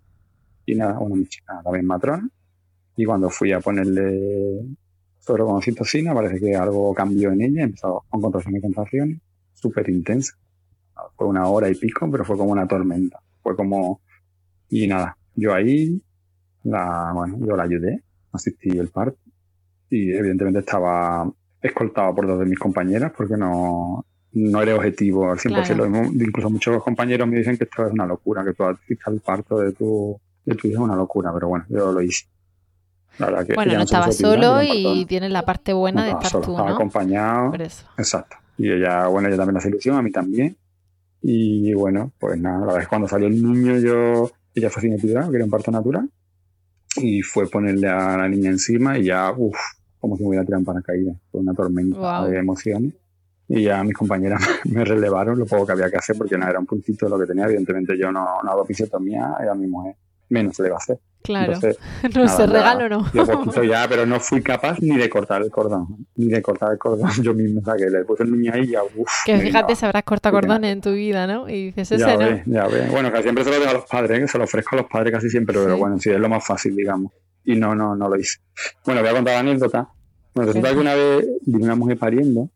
y nada, una chica también matrona y cuando fui a ponerle solo con oxitocina parece que algo cambió en ella, empezó con contracciones y contracciones, súper intensa. Fue una hora y pico, pero fue como una tormenta. Fue como, y nada, yo ahí, la, bueno, yo la ayudé, asistí el parto y evidentemente estaba escoltado por dos de mis compañeras porque no, no era objetivo al 100%. incluso muchos compañeros me dicen que esto es una locura, que tú asistas el parto de tu, de tu hija es una locura, pero bueno, yo lo hice. bueno, no estaba solo y tienes la parte buena de estar tú, ¿no? acompañado. Exacto. Y ella, bueno, ella también hace ilusión, a mí también. Y bueno, pues nada, la que cuando salió el niño yo, ella fue sin epidural, que era un parto natural y fue ponerle a la niña encima y ya, uff, como si me hubiera tirado en paracaídas. Fue una tormenta de emociones. Y ya mis compañeras me relevaron lo poco que había que hacer porque no era un puntito lo que tenía. Evidentemente yo no, no hago fisiotomía, era mi mujer menos se le va a hacer. Claro, no se regalo, ¿no? Yo poquito ya, pero no fui capaz ni de cortar el cordón, ni de cortar el cordón yo mismo, o sea, que le puse el niño ahí y ya, uff. Que fíjate, sabrás cortar cordones en tu vida, ¿no? Y dices, ese ya no. Ve, ya ve. Bueno, que siempre se lo dejo a los padres, ¿eh? se lo ofrezco a los padres casi siempre, pero bueno, sí, es lo más fácil, digamos. Y no, no, no lo hice. Bueno, voy a contar la anécdota. Bueno, resulta que una vez vino una mujer pariendo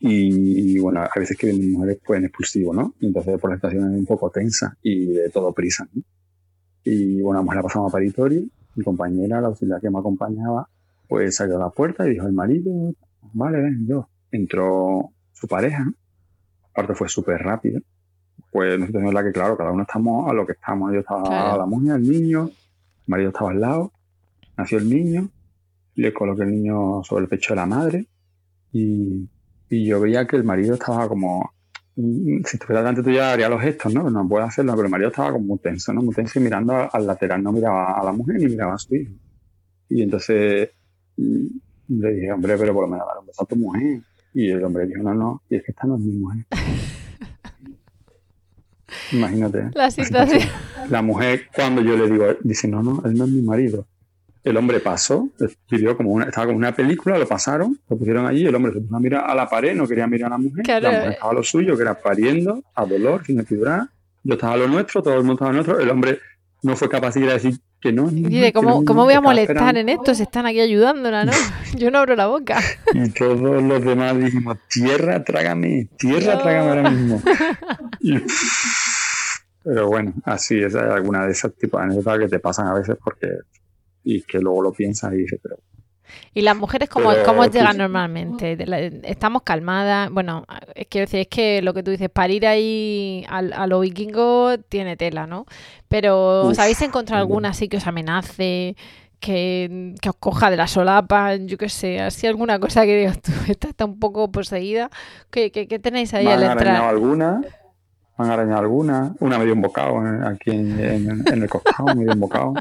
y, bueno, a veces que vienen mujeres pueden expulsivo, ¿no? Entonces por la estación es un poco tensa y de todo prisa, ¿no? Y bueno, vamos la pasamos a paritorio. Mi compañera, la auxiliar que me acompañaba, pues salió a la puerta y dijo el marido, vale, ven, yo. Entró su pareja, aparte fue súper rápido. Pues nosotros es la que, claro, cada uno estamos a lo que estamos. Yo estaba a la muña, el niño, el marido estaba al lado, nació el niño, le coloqué el niño sobre el pecho de la madre y, y yo veía que el marido estaba como si estuviera delante tuya haría los gestos, ¿no? No puede hacerlo, pero Mario estaba como muy tenso, ¿no? Muy tenso y mirando al lateral, no miraba a la mujer ni miraba a su hijo. Y entonces mm, le dije, hombre, pero por lo menos un beso a tu mujer. Y el hombre dijo, no, no, y es que esta no es mi mujer. Imagínate. La situación. La mujer, cuando yo le digo, dice, no, no, él no es mi marido. El hombre pasó, pidió como una, estaba como una película, lo pasaron, lo pusieron allí, el hombre se puso a mirar a la pared, no quería mirar a la mujer, la mujer estaba a lo suyo, que era pariendo, a dolor, sin epidural, yo estaba a lo nuestro, todo el mundo estaba a lo nuestro, el hombre no fue capaz de decir que no. Dice, ¿cómo, ¿cómo voy a molestar en esto? Se están aquí ayudándola, ¿no? Yo no abro la boca. Y todos los demás dijimos, tierra, trágame, tierra, trágame ahora mismo. pero bueno, así es, alguna de esas tipos de anécdotas que te pasan a veces porque y que luego lo piensas y dices, pero ¿Y las mujeres cómo, Pero, cómo pues, llegan normalmente? De la- Estamos calmadas. Bueno, quiero decir, es que lo que tú dices, para ir ahí al- a, lo vikingo tiene tela, ¿no? Pero ¿os habéis encontrado alguna así que os amenace, que, que os coja de la solapa, yo qué sé, así alguna cosa que digas tú, esta está un poco poseída? ¿Qué, qué- qué tenéis ahí Me al han arañado entrar? alguna, me han arañado alguna, una medio embocado en- aquí en, en- en el costado, medio embocado.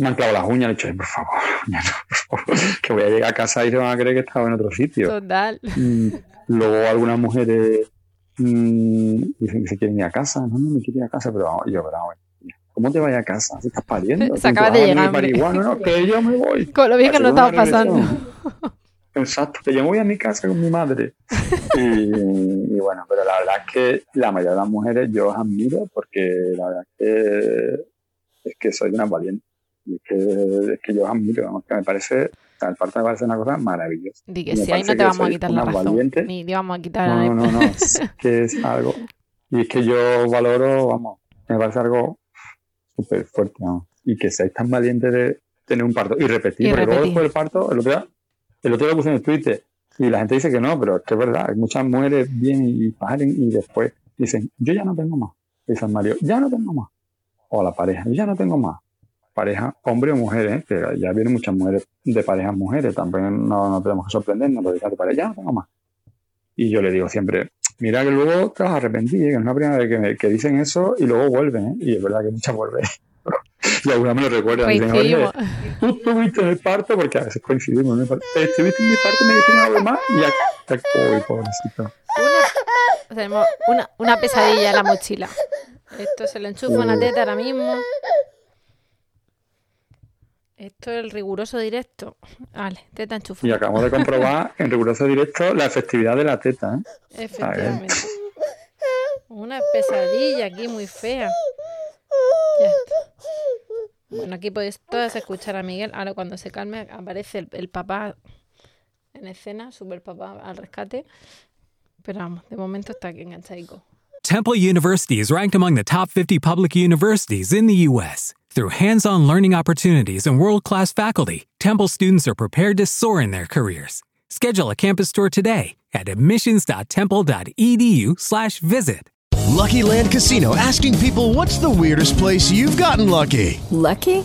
Me han clavado las uñas, le he dicho, "Ay, por favor, por que voy a llegar a casa y se van a creer que estaba en otro sitio. Total. Mm, Luego algunas mujeres mm, dicen que se quieren ir a casa, no, no me quiero ir a casa, pero vamos, yo, pero vamos, ¿cómo te vas a casa? ¿Si estás pariendo? Se acaba de ¿Tú llegar, vas a venir hombre. para igual? No, no, que yo me voy. Con lo bien que nos estamos pasando. Exacto, que yo me voy a mi casa con mi madre. Y, y bueno, pero la verdad es que la mayoría de las mujeres yo os admiro porque la verdad es que es que soy una valiente. Y es que, es que vamos, que me parece, el parto me parece una cosa maravillosa. Di que sí, ahí no te vamos a quitar la razón. valiente. Ni te vamos a quitar No, no, no, no, es que es algo. Y es que yo valoro, vamos, me parece algo súper fuerte, vamos. Y que seáis tan valientes de tener un parto y repetir, Y porque repetir. después del parto, el otro día, el otro día lo puse en el Twitter y la gente dice que no, pero es que es verdad, hay muchas mujeres vienen y paren y después dicen, yo ya no tengo más. Dice el marido, ya no tengo más. O la pareja, yo ya no tengo más. Pareja, hombre o mujer, ¿eh? que ya vienen muchas mujeres de parejas mujeres, también no, no tenemos que sorprendernos, de pareja, ya no tengo más. Y yo le digo siempre, mira que luego te vas a arrepentir, ¿eh? que es una primera vez que, me- que dicen eso y luego vuelven, ¿eh? y es verdad que muchas vuelven. y algunas me lo Coincidimos. tú estuviste en el parto, porque a veces coincidimos parto, estuviste en mi parto, me dijiste algo más y ya, uy, pobrecito. Una, tenemos una, una pesadilla en la mochila. Esto se lo enchufo en la teta ahora mismo. Esto es el riguroso directo. Vale, teta enchufada. Y acabamos de comprobar en riguroso directo la efectividad de la teta, ¿eh? Efectivamente. Una pesadilla aquí muy fea. Ya está. Bueno, aquí podéis todas escuchar a Miguel. Ahora cuando se calme aparece el, el papá en escena, super papá al rescate. Pero vamos, de momento está aquí enganchadico. Temple University is ranked among the top 50 public universities in the U.S. Through hands on learning opportunities and world class faculty, Temple students are prepared to soar in their careers. Schedule a campus tour today at admissions.temple.edu/slash visit. Lucky Land Casino asking people what's the weirdest place you've gotten lucky? Lucky?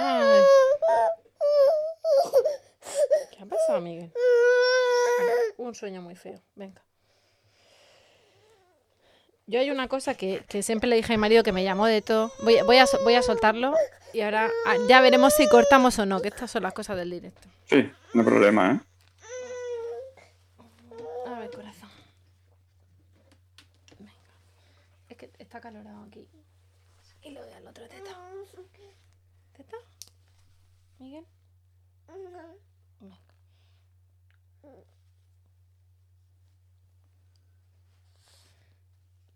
Ay. ¿Qué ha pasado, Miguel? Un sueño muy feo. Venga. Yo hay una cosa que, que siempre le dije a mi marido que me llamó de todo. Voy, a- voy, a, voy a soltarlo y ahora ah, ya veremos si cortamos o no, que estas son las cosas del directo. Sí, no hay problema, ¿eh? A ver, corazón. Venga. Es que está calorado aquí. Y lo voy al otro teta. ¿Teta? ¿Miguel?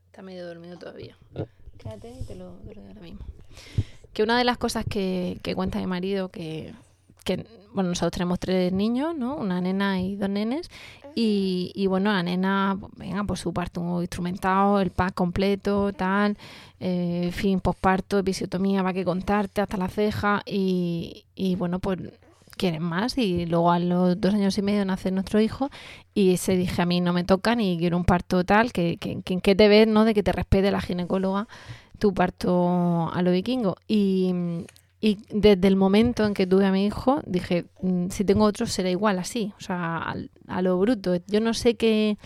Está medio dormido todavía. Quédate y te lo, te lo doy ahora mismo. Que una de las cosas que, que cuenta mi marido que, que, bueno, nosotros tenemos tres niños, ¿no? Una nena y dos nenes. Y, y bueno, la nena, pues, venga, por su parto instrumentado, el pack completo, tal, eh, fin, posparto, episiotomía, va que contarte hasta la ceja. Y, y bueno, pues quieren más. Y luego a los dos años y medio nace nuestro hijo. Y se dije, a mí no me tocan y quiero un parto tal, que, que, que, que te ves, ¿no? De que te respete la ginecóloga tu parto a lo vikingo. Y, y desde el momento en que tuve a mi hijo, dije, mm, si tengo otro será igual así, o sea, a, lo bruto. Yo no sé qué,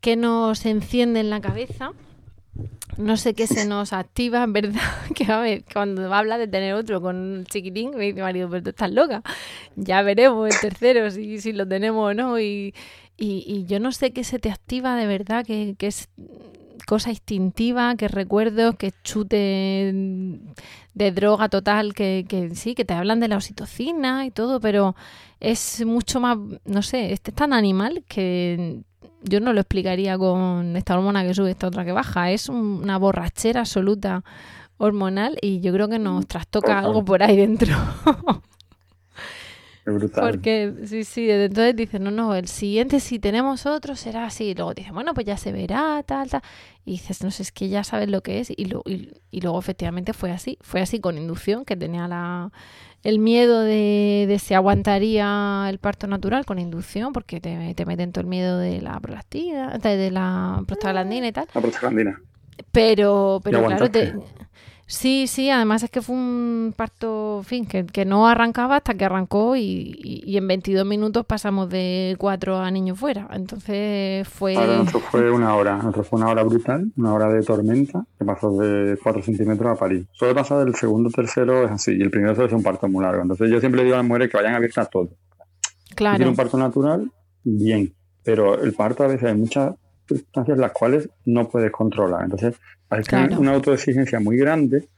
qué nos enciende en la cabeza, no sé qué se nos activa, en verdad, que a ver, cuando habla de tener otro con un chiquitín, me dice mi marido, pero tú estás loca, ya veremos el tercero, si, si lo tenemos o no, y, y, y yo no sé qué se te activa de verdad, que, que es cosa instintiva, que recuerdos, que chute de droga total, que, que sí, que te hablan de la oxitocina y todo, pero es mucho más, no sé, este es tan animal que yo no lo explicaría con esta hormona que sube, esta otra que baja. Es una borrachera absoluta hormonal y yo creo que nos trastoca algo por ahí dentro. Brutal. Porque, sí, sí, entonces dicen, no, no, el siguiente si tenemos otro será así. Y luego dicen, bueno, pues ya se verá, tal, tal. Y dices, no sé, es que ya sabes lo que es. Y, lo, y, y luego efectivamente fue así. Fue así con inducción, que tenía la, el miedo de, de si aguantaría el parto natural con inducción, porque te, te meten todo el miedo de la prolactina, de, la prostaglandina y tal. La prostaglandina. Pero, pero claro, te, sí, sí, además es que fue un parto, en fin, que, que no arrancaba hasta que arrancó y, y, y en 22 minutos pasamos de cuatro a niños fuera. Entonces fue... Ahora nosotros fue una hora, nosotros fue una hora brutal, una hora de tormenta, que pasó de 4 centímetros a París. Solo pasa del segundo, tercero es así, y el primero suele ser un parto muy largo. Entonces yo siempre digo a las mujeres que vayan abiertas todo. Si tiene Claro, un parto natural, bien, pero el parto a veces hay muchas circunstancias las cuales no puedes controlar. Entonces hay que Claro. una autoexigencia muy grande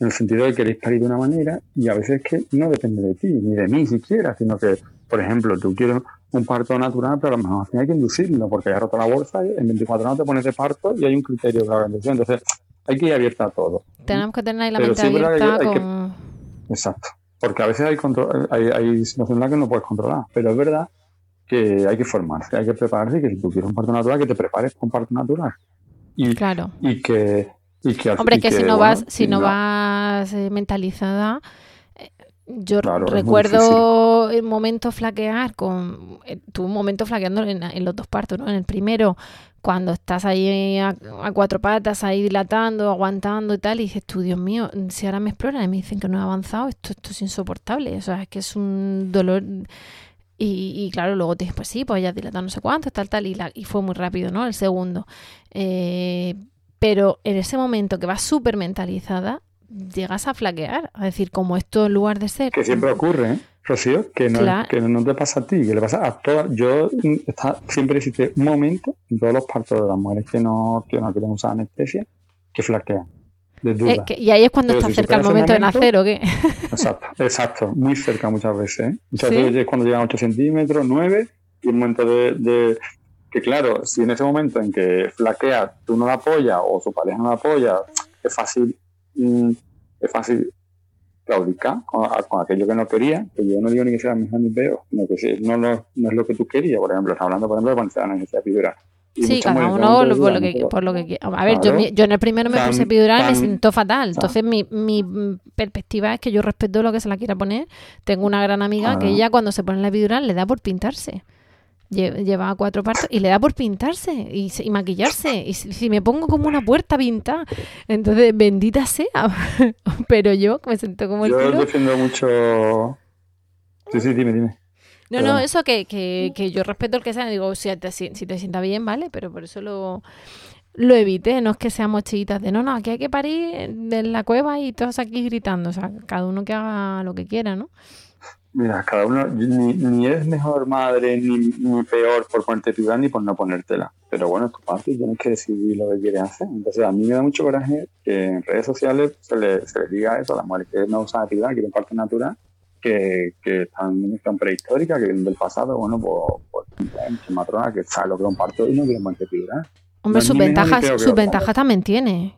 en el sentido de que queréis parir de una manera y a veces que no depende de ti, ni de mí siquiera, sino que, por ejemplo, tú quieres un parto natural, pero a lo mejor hay que inducirlo porque ya roto la bolsa, y en 24 horas te pones de parto y hay un criterio para la inducción. Entonces hay que ir abierta a todo. tenemos que tener ahí la mente que abierta que- con... Exacto. Porque a veces hay, hay, hay situaciones que no puedes controlar, pero es verdad que hay que formarse, hay que prepararse y que si tú quieres un parto natural, que te prepares con parto natural. Y, Claro. y que... Y que Hombre, y que, si no bueno, vas, si no vas eh, mentalizada, eh, yo Claro, recuerdo el momento flaquear con eh, tuve un momento flaqueando en, en los dos partos, ¿no? En el primero, cuando estás ahí a, a cuatro patas, ahí dilatando, aguantando y tal, y dices tú, Dios mío, si ahora me exploran y me dicen que no he avanzado, esto, esto es insoportable, o sea, es que es un dolor y, y claro, luego te pues sí, pues ya dilatando no sé cuánto, tal, tal, y, la, y fue muy rápido, ¿no? El segundo. Eh, pero en ese momento que vas súper mentalizada, llegas a flaquear. A decir, como esto en lugar de ser. Que siempre ocurre, ¿eh? Rocío, que no, Claro. que no te pasa a ti, que le pasa a todas. Yo mm, está, siempre existe un momento en todos los partos de las mujeres que no, que no quieren usar anestesia que flaquean. De duda. Eh, que- y ahí es cuando Pero está si cerca el momento de nacer, ¿o qué? Exacto, exacto, muy cerca muchas veces. ¿eh? Muchas ¿Sí? veces es cuando llegan 8 centímetros, 9, y un momento de, de- que claro, si en ese momento en que flaquea tú no la apoyas o su pareja no la apoya, es fácil, mm, es fácil claudicar con, aquello que no quería, que yo no digo ni que sea mejor ni peor, sino que si no, no es lo que tú querías, por ejemplo, hablando por ejemplo de cuando se da necesidad epidural. Sí, cada uno lo- por lo que, por lo que quiera. A ver, yo, Claro. yo en el primero me Tan- puse epidural y me siento fatal. Entonces, mi, mi perspectiva es que yo respeto lo que se la quiera poner. Tengo una gran amiga que Claro. ella, cuando se pone la epidural, le da por pintarse. Lle- Lleva cuatro partos y le da por pintarse y, se- y maquillarse. Y si, si me pongo como una puerta pintada, entonces bendita sea. Pero yo me siento como el Yo culo. defiendo mucho... Sí, sí, dime, dime. No, no, eso que, que, que yo respeto el que sea, digo, si te, si si te sienta bien, ¿vale? Pero por eso lo, lo evité, no es que seamos chiquitas de, no, no, aquí hay que parir en la cueva y todos aquí gritando, o sea, cada uno que haga lo que quiera, ¿no? Mira, cada uno, ni, ni eres mejor madre ni, ni peor por ponerte epidural ni por no ponértela. Pero bueno, es tu parte y tienes que decidir lo que quieres hacer. Entonces, a mí me da mucho coraje que en redes sociales se, le- se les diga eso a las mujeres que no usan epidural, quieren parto natural, que, que están, están prehistóricas, que vienen del pasado. Bueno, pues, pues muchas matronas que saben lo que es un parto y no quieren ponerte epidural. Hombre, No sus ventajas, que sus ventajas también tiene.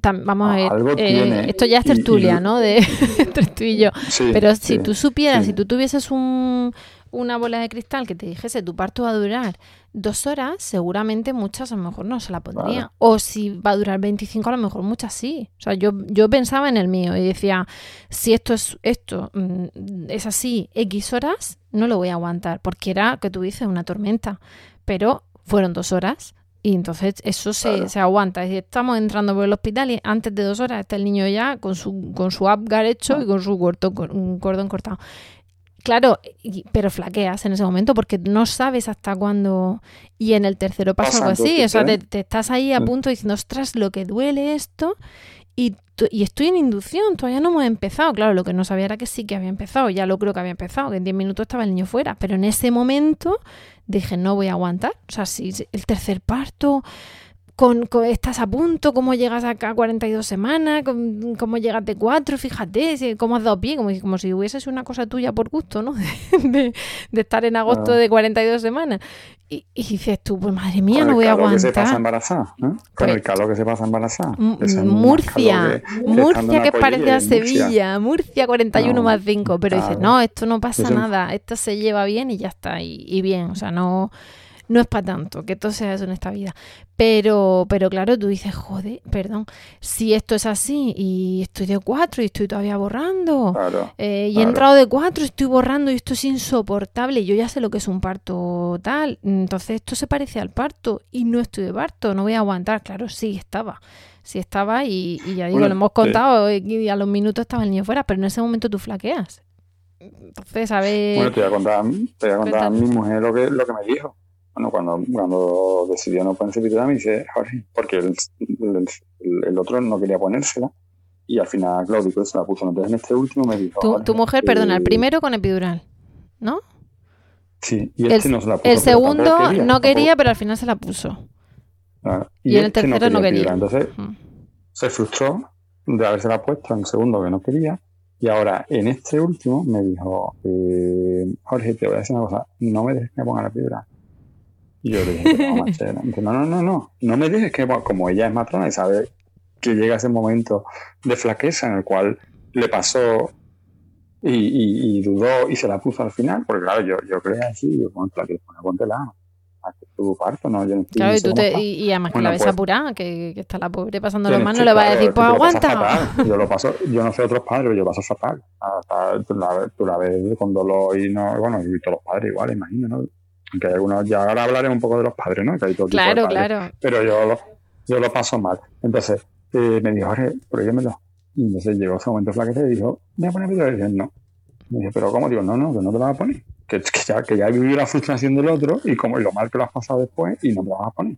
Tam- vamos a ver, eh, esto ya es Y- y- tertulia, ¿no? De entre tú y yo. Sí, Pero sí. si tú supieras, sí. si tú tuvieses un, una bola de cristal que te dijese tu parto va a durar dos horas, seguramente muchas a lo mejor no se la pondría. O si va a durar 25, a lo mejor muchas sí. O sea, yo, yo pensaba en el mío y decía, si esto es esto mm, es así X horas, no lo voy a aguantar. Porque era, que tú dices, una tormenta. Pero fueron dos horas. Y entonces eso se, Claro. se aguanta. Es decir, estamos entrando por el hospital y antes de dos horas está el niño ya con su, con su Apgar hecho y con su corto, con un cordón cortado. Claro, y- pero flaqueas en ese momento porque no sabes hasta cuándo. Y en el tercero pasa algo así. O sea, te, te estás ahí a Mm. punto diciendo, ostras, lo que duele esto. Y, y estoy en inducción, todavía no hemos empezado. Claro, lo que no sabía era que sí que había empezado. Ya lo creo que había empezado, que en 10 minutos estaba el niño fuera. Pero en ese momento dije, no voy a aguantar. O sea, si el tercer parto, con, con- estás a punto, cómo llegas acá a 42 semanas, con- cómo llegas de 4, fíjate, cómo has dado pie, como, como si hubiese sido una cosa tuya por gusto, ¿no? De, de estar en agosto Claro. de 42 semanas. Y, y dices tú, pues madre mía, Con no voy a calor que se pasa aguantar. embarazada, ¿eh? Con el calor que se pasa embarazada. Es Murcia, que- Murcia que es parecida a. Sevilla, Murcia 41 No, más 5, pero dices, claro. no, esto no pasa Eso- nada, esto se lleva bien y ya está, y, y bien, o sea, no, no es para tanto, que todo sea eso en esta vida. Pero, pero claro, tú dices, joder, perdón, si esto es así y estoy de 4 y estoy todavía borrando, Claro. eh, y he entrado de 4, estoy borrando y esto es insoportable. Yo ya sé lo que es un parto tal. Entonces esto se parece al parto y no estoy de parto, no voy a aguantar. Claro, sí estaba. Sí estaba y, y ya digo, Bueno, lo hemos sí. contado y a los minutos estaba el niño fuera, pero en ese momento tú flaqueas. Entonces, a ver... Bueno, te voy a contar, te voy a contar a mi mujer lo que, lo que me dijo. Bueno, cuando, cuando decidió no ponerse epidural, me dice, Jorge, porque el, el, el- el otro no quería ponérsela y al final Claudio se la puso. Entonces en este último me dijo... tu, mujer, perdona, el eh, primero con epidural, ¿no? Sí, y El, este no se la puso. el segundo no quería, pero al final se la puso. Claro, y en el este tercero no quería. epidural. Entonces Mm. se frustró de haberse la puesto en el segundo que no quería. Y ahora, en este último, me dijo, eh, Jorge, te voy a decir una cosa, no me dejes que me ponga la piedra. Y yo le dije, "Pero no, machera". Me dice, no, no, no, no, no me dejes que como ella es matrona y sabe que llega ese momento de flaqueza en el cual le pasó y, y- y dudó y se la puso al final, porque claro, yo, yo creía así, yo, bueno, la que ponte la, a que tu parto, no, yo no estoy- Claro, y, tú te, y, y además que la ves pues- apurada, que, que está la pobre pasando las no manos, le va a decir, pues aguanta. Yo lo paso, yo no sé otros padres, pero yo paso fatal. Hasta tú la, tú la ves con dolor y no, bueno, y todos los padres igual, imagino, ¿no? Hay algunos, ya ahora hablaremos un poco de los padres, ¿no? Que hay todo tipo de Claro, padres. claro. Pero yo lo, yo lo paso mal. Entonces, eh, me dijo, Jorge, prohíbemelo. Y entonces llegó ese momento flaquete y dijo, ¿me voy a poner video? Y no. Me dije, pero ¿cómo? Digo, no, no, que no te lo vas a poner. Que, que ya, que ya he vivido la frustración del otro y como y lo mal que lo has pasado después y no te lo vas a poner.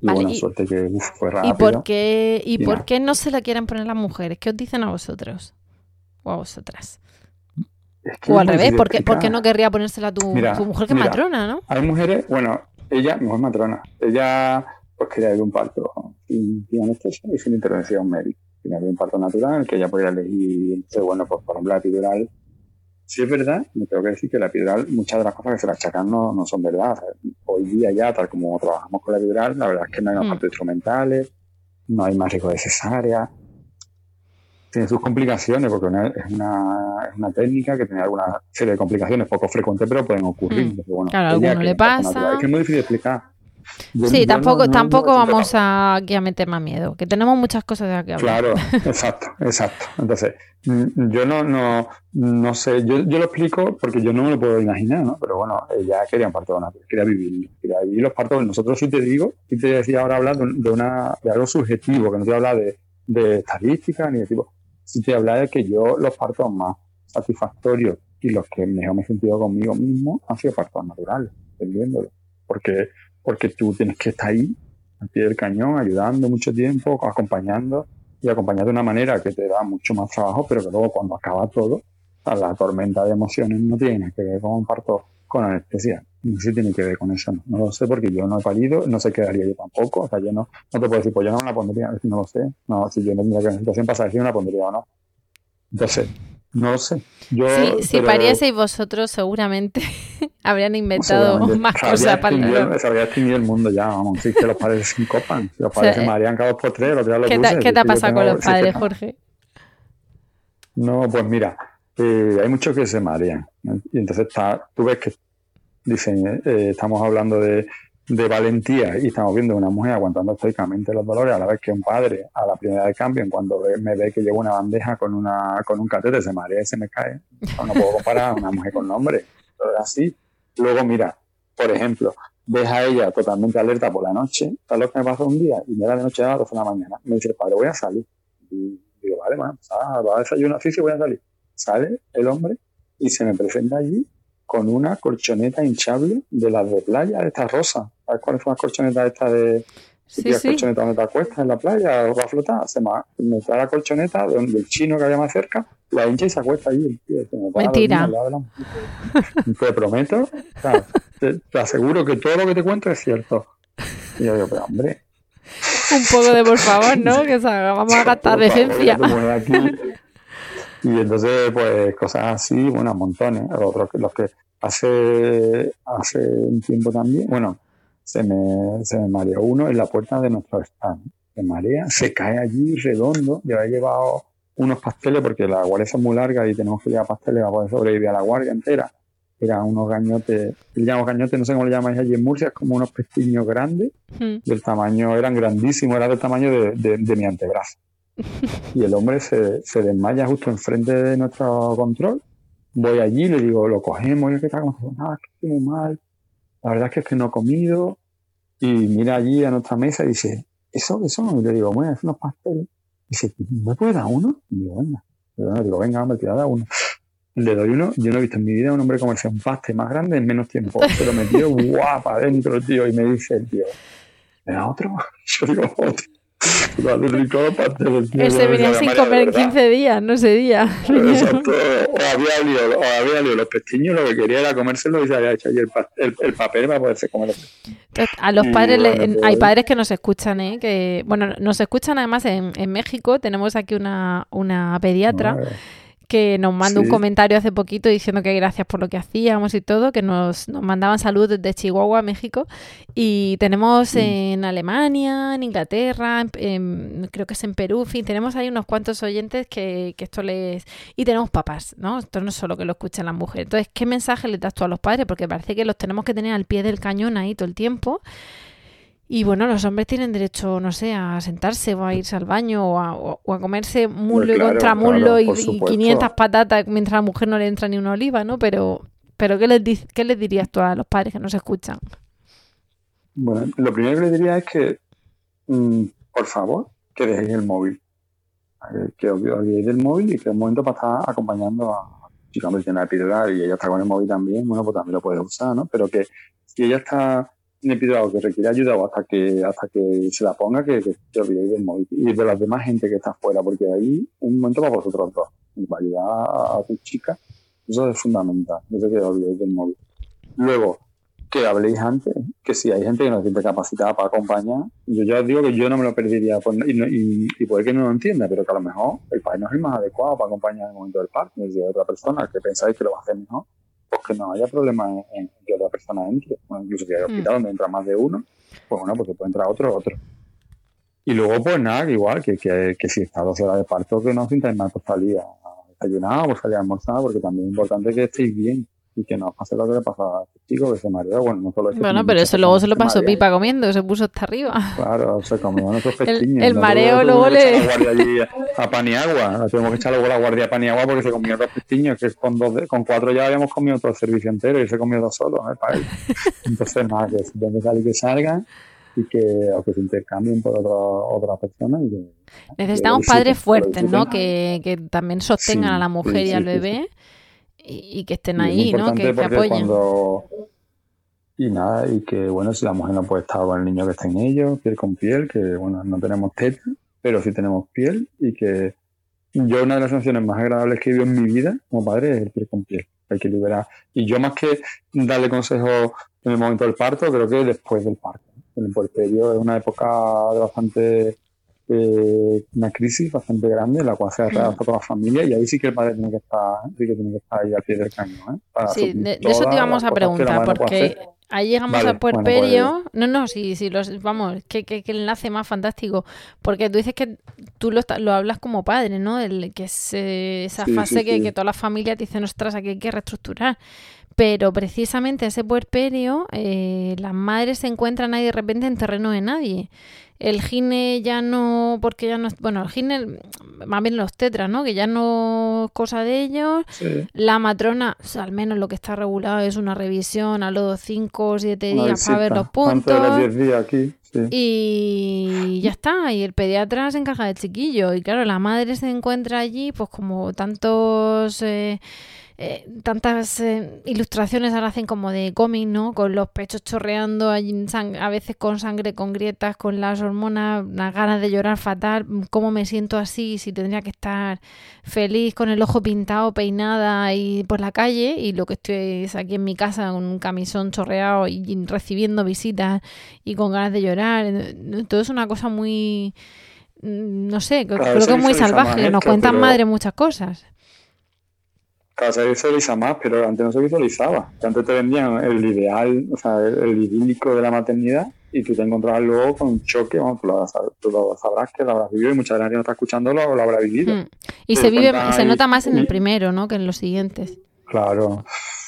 Y Vale, buena y- suerte que uf, fue ¿Y rápido. por qué, y Y por nada. qué no se la quieren poner las mujeres? ¿Qué os dicen a vosotros? O a vosotras. Es que O al revés, ¿por qué, por qué explicar. no querría ponérsela tu, Mira, tu mujer que es matrona, no? Hay mujeres, bueno, ella, mujer matrona, ella pues quería ir a un parto sin, sin anestesia y sin intervención médica. Quería ir a un parto natural, que ella podía elegir. Entonces, bueno, pues por ejemplo, la epidural, sí es verdad, me tengo que decir que la epidural, muchas de las cosas que se la achacan no, no son verdad. O sea, hoy día ya, tal como trabajamos con la epidural, la verdad es que no hay más Mm. partos instrumentales, no hay más riesgo de cesárea. Tiene sus complicaciones, porque una- es, una, una técnica que tiene alguna serie de complicaciones poco frecuentes, pero pueden ocurrir. Mm. Bueno, Claro, a alguno que le pasa. Es que es muy difícil explicar. Yo- Sí, yo tampoco, no- tampoco no- vamos a, aquí a meter más miedo, que tenemos muchas cosas de aquí hablar. Claro, exacto, exacto. Entonces, mm, yo no, no, no sé, yo, yo lo explico porque yo no me lo puedo imaginar, ¿no? Pero bueno, ella quería un parto quería vivir, quería vivir los partos. Nosotros sí te digo, sí te decía ahora hablar de una, de algo subjetivo, que no te habla de, de estadística ni de tipo, sí te habla de que yo los partos más satisfactorios y los que mejor me he sentido conmigo mismo han sido partos naturales, entendiéndolo. Porque, porque tú tienes que estar ahí, al pie del cañón, ayudando mucho tiempo, acompañando y acompañar de una manera que te da mucho más trabajo, pero que luego cuando acaba todo, la tormenta de emociones no tiene que ver con un parto con anestesia. No sé si tiene que ver con eso, no, No lo sé porque yo no he parido, no sé qué haría yo tampoco, o sea, yo no, no te puedo decir, pues yo no me la pondría, no lo sé, no, si yo no tendría la situación pasar, si me la pondría o no. Entonces, no lo sé. Yo, Si, si pero- parieseis vosotros, seguramente habrían inventado seguramente más cosas para el Se habría extinguido el mundo ya, vamos, sí que los padres se sincopan, si los padres Sí. se marean cada dos por tres, los los ¿Qué buses, qué si te ha pasado con los si padres, Jorge? No, pues mira, eh, hay muchos que se marean. ¿no? Y entonces está, tú ves que dicen, eh, estamos hablando de, de valentía y estamos viendo una mujer aguantando estoicamente los dolores a la vez que un padre a la primera de cambio, en cuando me ve que llevo una bandeja con una con un catete, se marea y se me cae. No, puedo comparar a una mujer con nombre. Pero es así. Luego, mira, por ejemplo, ves a ella totalmente alerta por la noche, ¿sabes lo que me pasó un día? Y mira de noche a las 12 de la mañana. Me dice, padre, voy a salir. Y digo, vale, bueno, pues, ah, va a desayunar, sí, sí, voy a salir. Sale el hombre y se me presenta allí con una colchoneta hinchable de las de playa, de estas rosas. ¿Sabes cuáles son las colchonetas estas de... Sí, tías sí. colchonetas donde te acuestas en la playa o va a flotar? Se me, me trae la colchoneta de donde el chino que había más cerca, la hincha y se acuesta allí. tío, se me Mentira. la. Te prometo, te, te aseguro que todo lo que te cuento es cierto. Y yo digo, pero hombre, Un poco de por favor, ¿no? Que vamos a gastar decencia. Y entonces, pues, cosas así, bueno, montones. Otros los que hace, hace un tiempo también, bueno, se me, se me mareó uno en la puerta de nuestro stand. Se marea, se cae allí redondo. Yo he llevado unos pasteles porque la guardia es muy larga y tenemos que llevar pasteles para poder sobrevivir a la guardia entera. Eran unos gañotes, le llamamos gañotes, no sé cómo le llamáis allí en Murcia, es como unos pestiños grandes, hmm. del tamaño, eran grandísimos, era del tamaño de, de, mi antebrazo. Y el hombre se, se, desmaya justo enfrente de nuestro control. Voy allí, le digo, lo cogemos, y que está como, nada, que muy mal. La verdad es que es que no he comido. Y mira allí a nuestra mesa y dice, ¿eso son? Y le digo, bueno, es unos pasteles. Dice, ¿me puede dar uno? Y digo, venga. Le digo, venga, hombre, te da uno. Le doy uno. Yo no he visto en mi vida un hombre comerse un paste más grande en menos tiempo. Se lo metió guapa adentro, tío. Y me dice el tío, ¿me da otro? Yo digo, otro. Ese venía sin comer 15 días, no ese día. Exacto. O había lío, o había los pestiños, lo que quería era comérselo y se había hecho ahí el, el, papel para poderse comer A los padres, hay pues padres que nos escuchan, ¿eh? Que, bueno, nos escuchan además en, en México. Tenemos aquí una, una pediatra que nos mandó un comentario hace poquito diciendo que gracias por lo que hacíamos y todo, que nos, nos mandaban saludos desde Chihuahua, México. Y tenemos en Alemania, en Inglaterra, creo que es en Perú, en fin, tenemos ahí unos cuantos oyentes que, que, esto les... Y tenemos papás, ¿no? Esto no es solo que lo escuchan las mujeres. Entonces, ¿qué mensaje le das tú a los padres? Porque parece que los tenemos que tener al pie del cañón ahí todo el tiempo. Y bueno, los hombres tienen derecho, no sé, a sentarse o a irse al baño o a, comerse muslo y contra muslo y, 500 patatas mientras a la mujer no le entra ni una oliva, ¿no? Pero, pero ¿qué, les, ¿qué les dirías tú a los padres que no se escuchan? Bueno, lo primero que les diría es que, mm, por favor, que dejéis el móvil. Que os olvidéis del móvil y que es un momento para estar acompañando a chica que tiene la y ella está con el móvil también, bueno, pues también lo puedes usar, ¿no? Pero que si ella está le pido algo que requiere ayuda o hasta que hasta que se la ponga que, que te olvidéis del móvil. Y de la demás gente que está afuera porque ahí un momento para vosotros dos. Para ayudar a, tu chica eso es fundamental no sé que olvidéis del móvil. Luego que habléis antes que si hay gente que no se siente capacitada para acompañar yo ya os digo que yo no me lo perdería pues, y, y, puede que no lo entienda pero que a lo mejor el país no es el más adecuado para acompañar en el momento del parque si hay otra persona que pensáis que lo va a hacer mejor que no haya problema en, que otra persona entre. incluso si hay mm. hospital donde entra más de uno, pues bueno, pues puede entrar otro, otro. Y luego, pues nada, igual, que, que, que si está dos horas de parto, que no sintáis mal por salir a desayunar o salir a almorzar, porque también es importante que estéis bien y que no pase lo que le pasa a este chico que se mareó. Bueno, no solo este Bueno, pero eso luego se lo pasó pipa comiendo, se puso hasta arriba. Claro, se comió nuestros pestiños. El, mareo luego le. a pan y agua. Tenemos que echar luego la guardia a pan y agua porque se comió dos pestiños, que con, dos con cuatro ya habíamos comido todo el servicio entero y se comió dos solos, ¿eh? Para él. Entonces, nada, que si que salir que salgan y que, o que se intercambien por otra, otra persona. Y Necesitamos padres fuertes, ¿no? Que, que también sostengan a la mujer y al bebé y, que estén ahí, ¿no? Que, apoyen. Y nada, y que bueno, si la mujer no puede estar con el niño que está en ellos, piel con piel, que bueno, no tenemos teta, pero sí tenemos piel y que yo una de las sensaciones más agradables que he vivido en mi vida como padre es el piel con piel. Hay que liberar. Y yo más que darle consejos en el momento del parto, creo que después del parto. En el puerperio es una época de bastante eh, una crisis bastante grande en la cual se ha a toda la familia y ahí sí que el padre tiene que estar, sí que tiene que estar ahí al pie del cañón. ¿eh? sí, de, eso te íbamos a preguntar, porque ahí llegamos a puerperio. Pues no, no, sí, sí, los, vamos, que, que, enlace más fantástico, porque tú dices que tú lo, lo hablas como padre, ¿no? El, que es eh, esa fase que, que toda la familia te dice, ostras, aquí hay que reestructurar. Pero precisamente ese puerperio, eh, las madres se encuentran ahí de repente en terreno de nadie el gine ya no, porque ya no, bueno, el gine, más bien los tetras, ¿no? Que ya no es cosa de ellos. La matrona, al menos lo que está regulado es una revisión a los 5 o 7 días para ver los puntos. Y ya está, y el pediatra se encarga del chiquillo. Y claro, la madre se encuentra allí, pues como tantos... Eh, eh, tantas eh, ilustraciones ahora hacen como de cómic, ¿no? Con los pechos chorreando, a veces con sangre, con grietas, con las hormonas, las ganas de llorar fatal, cómo me siento así, si tendría que estar feliz con el ojo pintado, peinada y por la calle, y lo que estoy es aquí en mi casa con un camisón chorreado y recibiendo visitas y con ganas de llorar. Todo es una cosa muy mm, no sé, creo que es muy salvaje, nos cuentan madre muchas cosas. Cada se visualiza más, pero antes no se visualizaba. Antes te vendían el ideal, o sea, el, idílico de la maternidad y tú te encontrabas luego con un choque, bueno, tú lo, sabrás que lo habrás vivido y mucha gente que no está escuchando lo, lo habrá vivido. Mm. Y se vive, se nota más en el primero, ¿no? Que en los siguientes. Claro.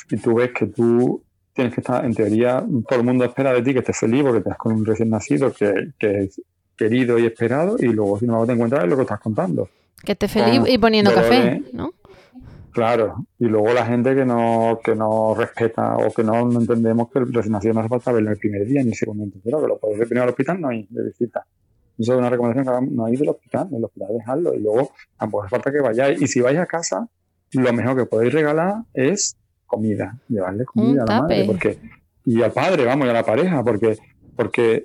Y tú ves que tú tienes que estar, en teoría, todo el mundo espera de ti que estés feliz porque estás con un recién nacido que, que es querido y esperado y luego si no te encuentras es lo que estás contando. Que estés feliz y poniendo café, ¿no? Claro, y luego la gente que no, que no respeta o que no, entendemos que el recién nacido no hace falta verlo el primer día ni el segundo ni el tercero, que lo puedes ver primero al hospital, no hay de visita. Eso es una recomendación que no hay del hospital, en el hospital dejarlo y luego tampoco hace falta que vayáis. Y si vais a casa, lo mejor que podéis regalar es comida, llevarle comida a la madre, porque, y al padre, vamos, y a la pareja, porque, porque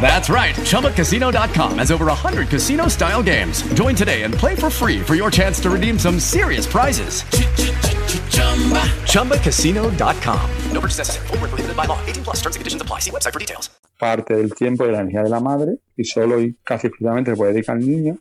That's right. ChumbaCasino.com has over 100 casino style games. Join today and play for free for your chance to redeem some serious prizes. ChumbaCasino.com. No purchase necessary. Full prohibited by law. 18 plus terms and conditions apply. See website for details. Parte del tiempo de la energía de la madre y solo y casi exclusivamente se puede dedicar al niño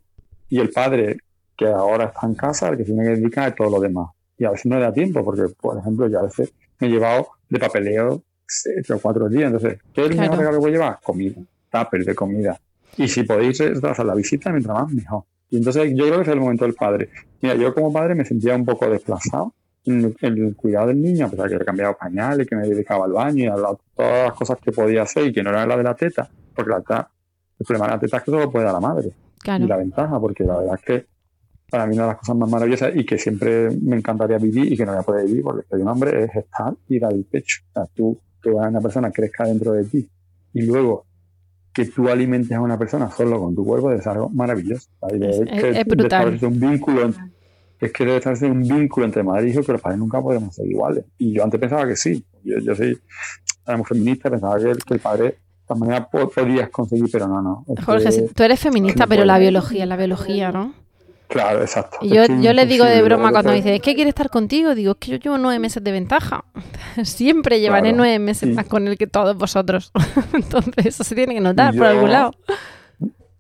y el padre que ahora está en casa, el que tiene que dedicar a todo lo demás. Y a veces no le da tiempo porque, por ejemplo, yo a veces me he llevado de papeleo tres o cuatro días. Entonces, ¿qué es el mejor regalo que voy a llevar? Comida, tupper de comida. Y si podéis hacer la visita, mientras más, mejor. Y entonces yo creo que es el momento del padre. Mira, yo como padre me sentía un poco desplazado en el cuidado del niño, a pesar de que he cambiado pañales, que me dedicaba al baño y a todas las cosas que podía hacer y que no era la de la teta, porque la teta, el problema de la teta es que solo puede dar la madre. Y la ventaja, porque la verdad es que para mí una de las cosas más maravillosas y que siempre me encantaría vivir y que no voy a poder vivir porque soy un hombre es estar y dar el pecho. O sea, tú que una persona crezca dentro de ti y luego que tú alimentes a una persona solo con tu cuerpo es algo maravilloso. Es, es, brutal. un vínculo, es que debe establecer un vínculo entre madre e hijo que los padres nunca podemos ser iguales. Y yo antes pensaba que sí. Yo, yo soy muy feminista, pensaba que, que el padre de esta manera podías conseguir, pero no, no. Jorge, tú eres feminista, pero la biología, la biología, ¿no? Claro, exacto. Y yo, yo le digo de broma cuando me dice, es que quiere estar contigo, digo, es que yo llevo nueve meses de ventaja. Siempre llevaré nueve meses más con él que todos vosotros. entonces eso se tiene que notar por algún lado.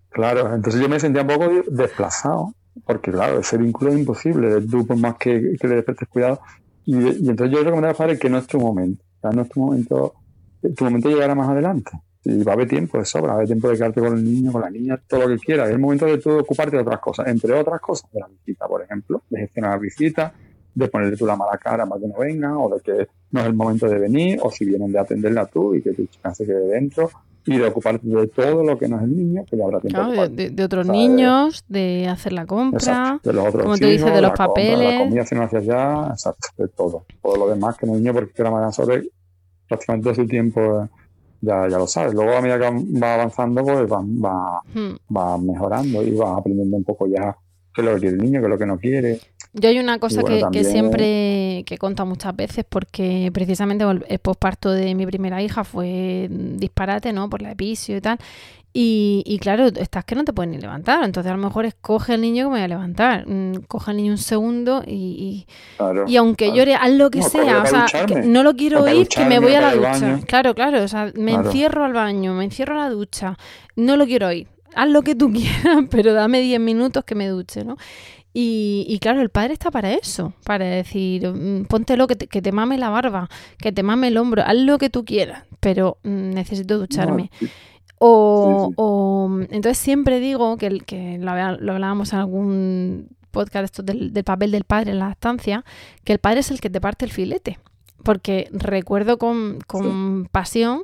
Claro, entonces yo me sentía un poco desplazado, porque claro, ese vínculo es imposible, tú por más que, que le despertes cuidado. Y, y entonces yo recomendaría a padre que no es tu momento, o sea, no es tu momento, tu momento llegará más adelante y va a haber tiempo de sobra, va a haber tiempo de quedarte con el niño, con la niña, todo lo que quieras. Es el momento de tú ocuparte de otras cosas, entre otras cosas, de la visita, por ejemplo, de gestionar la visita, de ponerle tú la mala cara para que no venga, o de que no es el momento de venir, o si vienen de atenderla tú y que tu chica se quede dentro, y de ocuparte de todo lo que no es el niño, que ya habrá tiempo. de, otros niños, de hacer la compra, de los otros como te dices, de los papeles. la comida si no haces ya, exacto, de todo. Todo lo demás que no es niño, porque la madre sobre prácticamente todo su tiempo ya, ya lo sabes. Luego a medida que va avanzando, pues va, va, hmm. va mejorando y va aprendiendo un poco ya qué es lo que quiere el niño, qué es lo que no quiere. Yo hay una cosa que, que, siempre que he contado muchas veces porque precisamente el posparto de mi primera hija fue disparate, ¿no? Por la episio y tal. Y, claro, estás que no te puedes ni levantar. Entonces, a lo mejor es coge al niño que me voy a levantar. Mm, coge al niño un segundo y, y, aunque llore, haz lo que sea. O sea, no lo quiero oír, que me voy a la ducha. Claro, claro. O sea, me encierro al baño, me encierro a la ducha. No lo quiero oír. Haz lo que tú quieras, pero dame 10 minutos que me duche, ¿no? Y, y, claro, el padre está para eso, para decir, mm, póntelo, que te, que te mame la barba, que te mame el hombro, haz lo que tú quieras, pero mm, necesito ducharme. O, o, entonces siempre digo que, que lo, lo hablábamos en algún podcast esto del, del, papel del padre en la estancia, que el padre es el que te parte el filete. Porque recuerdo con, con pasión